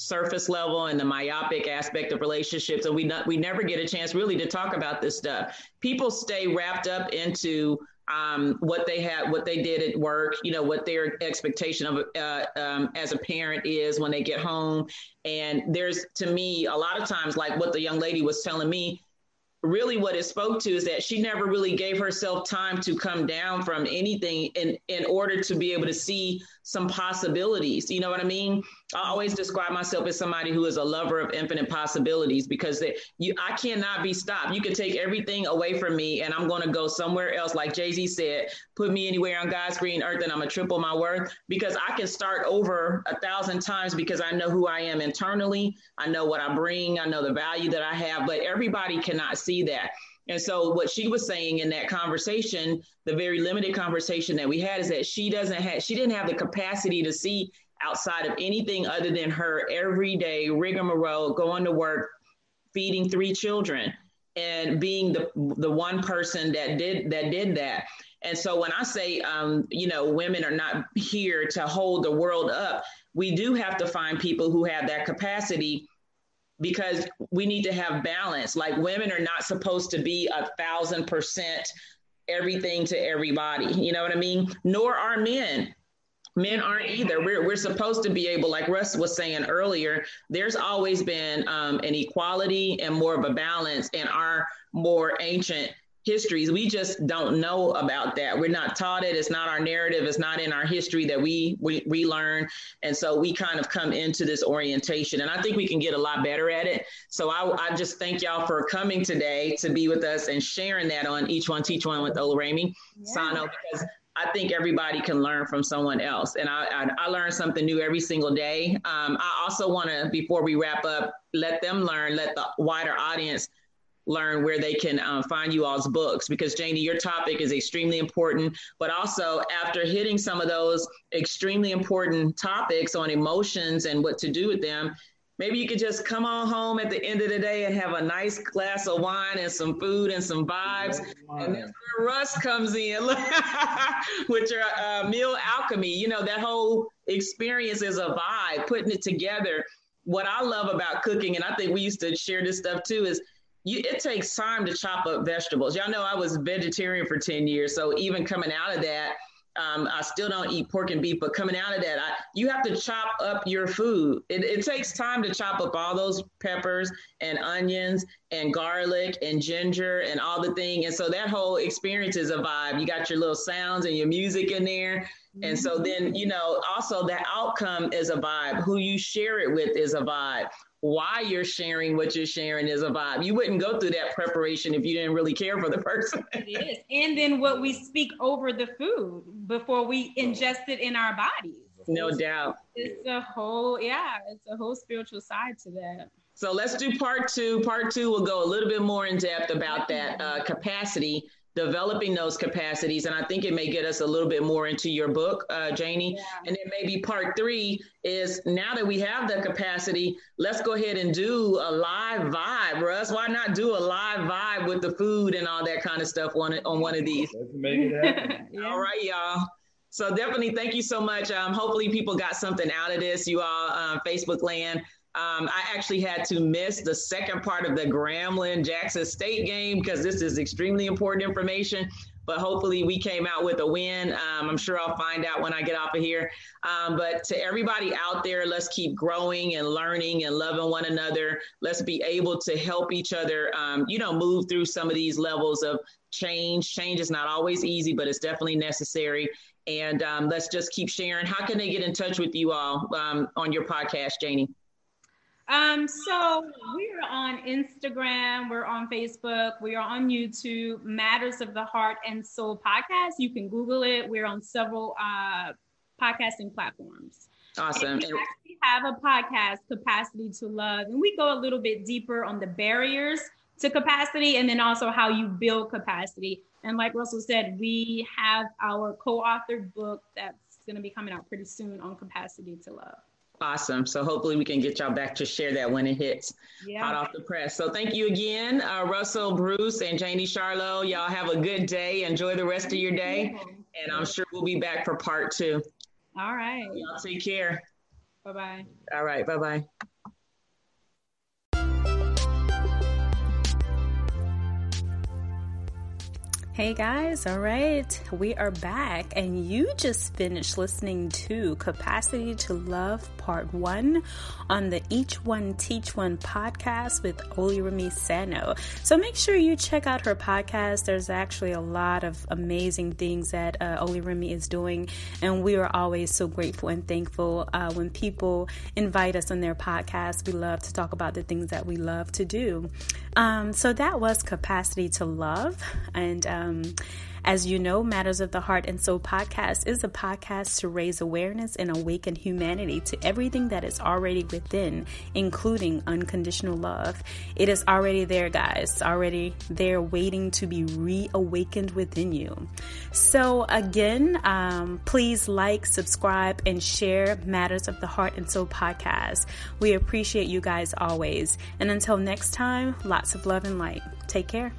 surface level and the myopic aspect of relationships and we not, we never get a chance really to talk about this stuff. People stay wrapped up into um, what they had what they did at work you know what their expectation of uh, um, as a parent is when they get home. And there's to me a lot of times like what the young lady was telling me really what it spoke to is that she never really gave herself time to come down from anything in in order to be able to see some possibilities. You know what i mean i always describe myself as somebody who is a lover of infinite possibilities because they, you i cannot be stopped. You can take everything away from me and i'm going to go somewhere else. Like jay-z said put me anywhere on god's green earth and i'm going to triple my worth. Because i can start over a thousand times because i know who i am internally. I know what i bring. I know the value that i have but everybody cannot see that. And so what she was saying in that conversation, the very limited conversation that we had is that she doesn't have she didn't have the capacity to see outside of anything other than her everyday rigmarole, going to work, feeding three children and being the the one person that did that did that. And so when I say, um, you know, women are not here to hold the world up, we do have to find people who have that capacity because we need to have balance. Like women are not supposed to be a thousand percent everything to everybody. You know what I mean? Nor are men. Men aren't either. We're, we're supposed to be able, like Russ was saying earlier, there's always been um, an equality and more of a balance in our more ancient histories. We just don't know about that. We're not taught it. It's not our narrative. It's not in our history that we we, we learn. And so we kind of come into this orientation. And I think we can get a lot better at it. So I, I just thank y'all for coming today to be with us and sharing that on each one teach one with Oluremi yeah. Sano because I think everybody can learn from someone else. And I, I, I learn something new every single day. Um, I also want to, before we wrap up, let them learn, let the wider audience learn where they can um, find you all's books because Janie, your topic is extremely important. But also, after hitting some of those extremely important topics on emotions and what to do with them, maybe you could just come on home at the end of the day and have a nice glass of wine and some food and some vibes. And that's where Russ comes in with your uh, meal alchemy. You know, that whole experience is a vibe, putting it together. What I love about cooking, and I think we used to share this stuff too, is you, it takes time to chop up vegetables. Y'all know I was vegetarian for 10 years. So even coming out of that, um, I still don't eat pork and beef, but coming out of that, I, you have to chop up your food. It, it, takes time to chop up all those peppers and onions and garlic and ginger and all the thing. And so that whole experience is a vibe. You got your little sounds and your music in there. And so then, you know, also the outcome is a vibe. Who you share it with is a vibe why you're sharing what you're sharing is a vibe. You wouldn't go through that preparation if you didn't really care for the person. it is. And then what we speak over the food before we ingest it in our bodies. No doubt. It's a whole, yeah, it's a whole spiritual side to that. So let's do part two. Part two will go a little bit more in depth about that uh, capacity developing those capacities. And I think it may get us a little bit more into your book, uh, Janie. Yeah. And then maybe part three is now that we have the capacity, let's go ahead and do a live vibe, Russ. Why not do a live vibe with the food and all that kind of stuff on, on one of these? Let's make it happen. yeah. All right, y'all. So definitely thank you so much. Um, hopefully people got something out of this, you all, um, Facebook land. Um, I actually had to miss the second part of the Grambling Jackson State game because this is extremely important information but hopefully we came out with a win. Um, I'm sure I'll find out when I get off of here. Um, but to everybody out there, let's keep growing and learning and loving one another. Let's be able to help each other, um, you know, move through some of these levels of change. Change is not always easy, but it's definitely necessary. And um, let's just keep sharing. How can they get in touch with you all um, on your podcast, Janie? Um, so we're on Instagram, we're on Facebook, we are on YouTube, Matters of the Heart and Soul podcast. You can Google it. We're on several uh, podcasting platforms. Awesome. And we actually have a podcast, Capacity to Love, and we go a little bit deeper on the barriers to capacity and then also how you build capacity. And like Russell said, we have our co-authored book that's going to be coming out pretty soon on capacity to love. Awesome. So hopefully we can get y'all back to share that when it hits yeah. hot off the press. So thank you again, uh, Russell, Bruce, and Janie Charlo. Y'all have a good day. Enjoy the rest of your day. And I'm sure we'll be back for part two. All right. Y'all take care. Bye bye. All right. Bye bye. Hey guys, all right, we are back, and you just finished listening to Capacity to Love Part 1 on the Each One Teach One podcast with Oluremi Sano. So make sure you check out her podcast. There's actually a lot of amazing things that uh, Oluremi is doing, and we are always so grateful and thankful uh, when people invite us on their podcast. We love to talk about the things that we love to do. Um, so that was Capacity to Love, and um, um, as you know, Matters of the Heart and Soul podcast is a podcast to raise awareness and awaken humanity to everything that is already within, including unconditional love. It is already there, guys, already there waiting to be reawakened within you. So, again, um, please like, subscribe, and share Matters of the Heart and Soul podcast. We appreciate you guys always. And until next time, lots of love and light. Take care.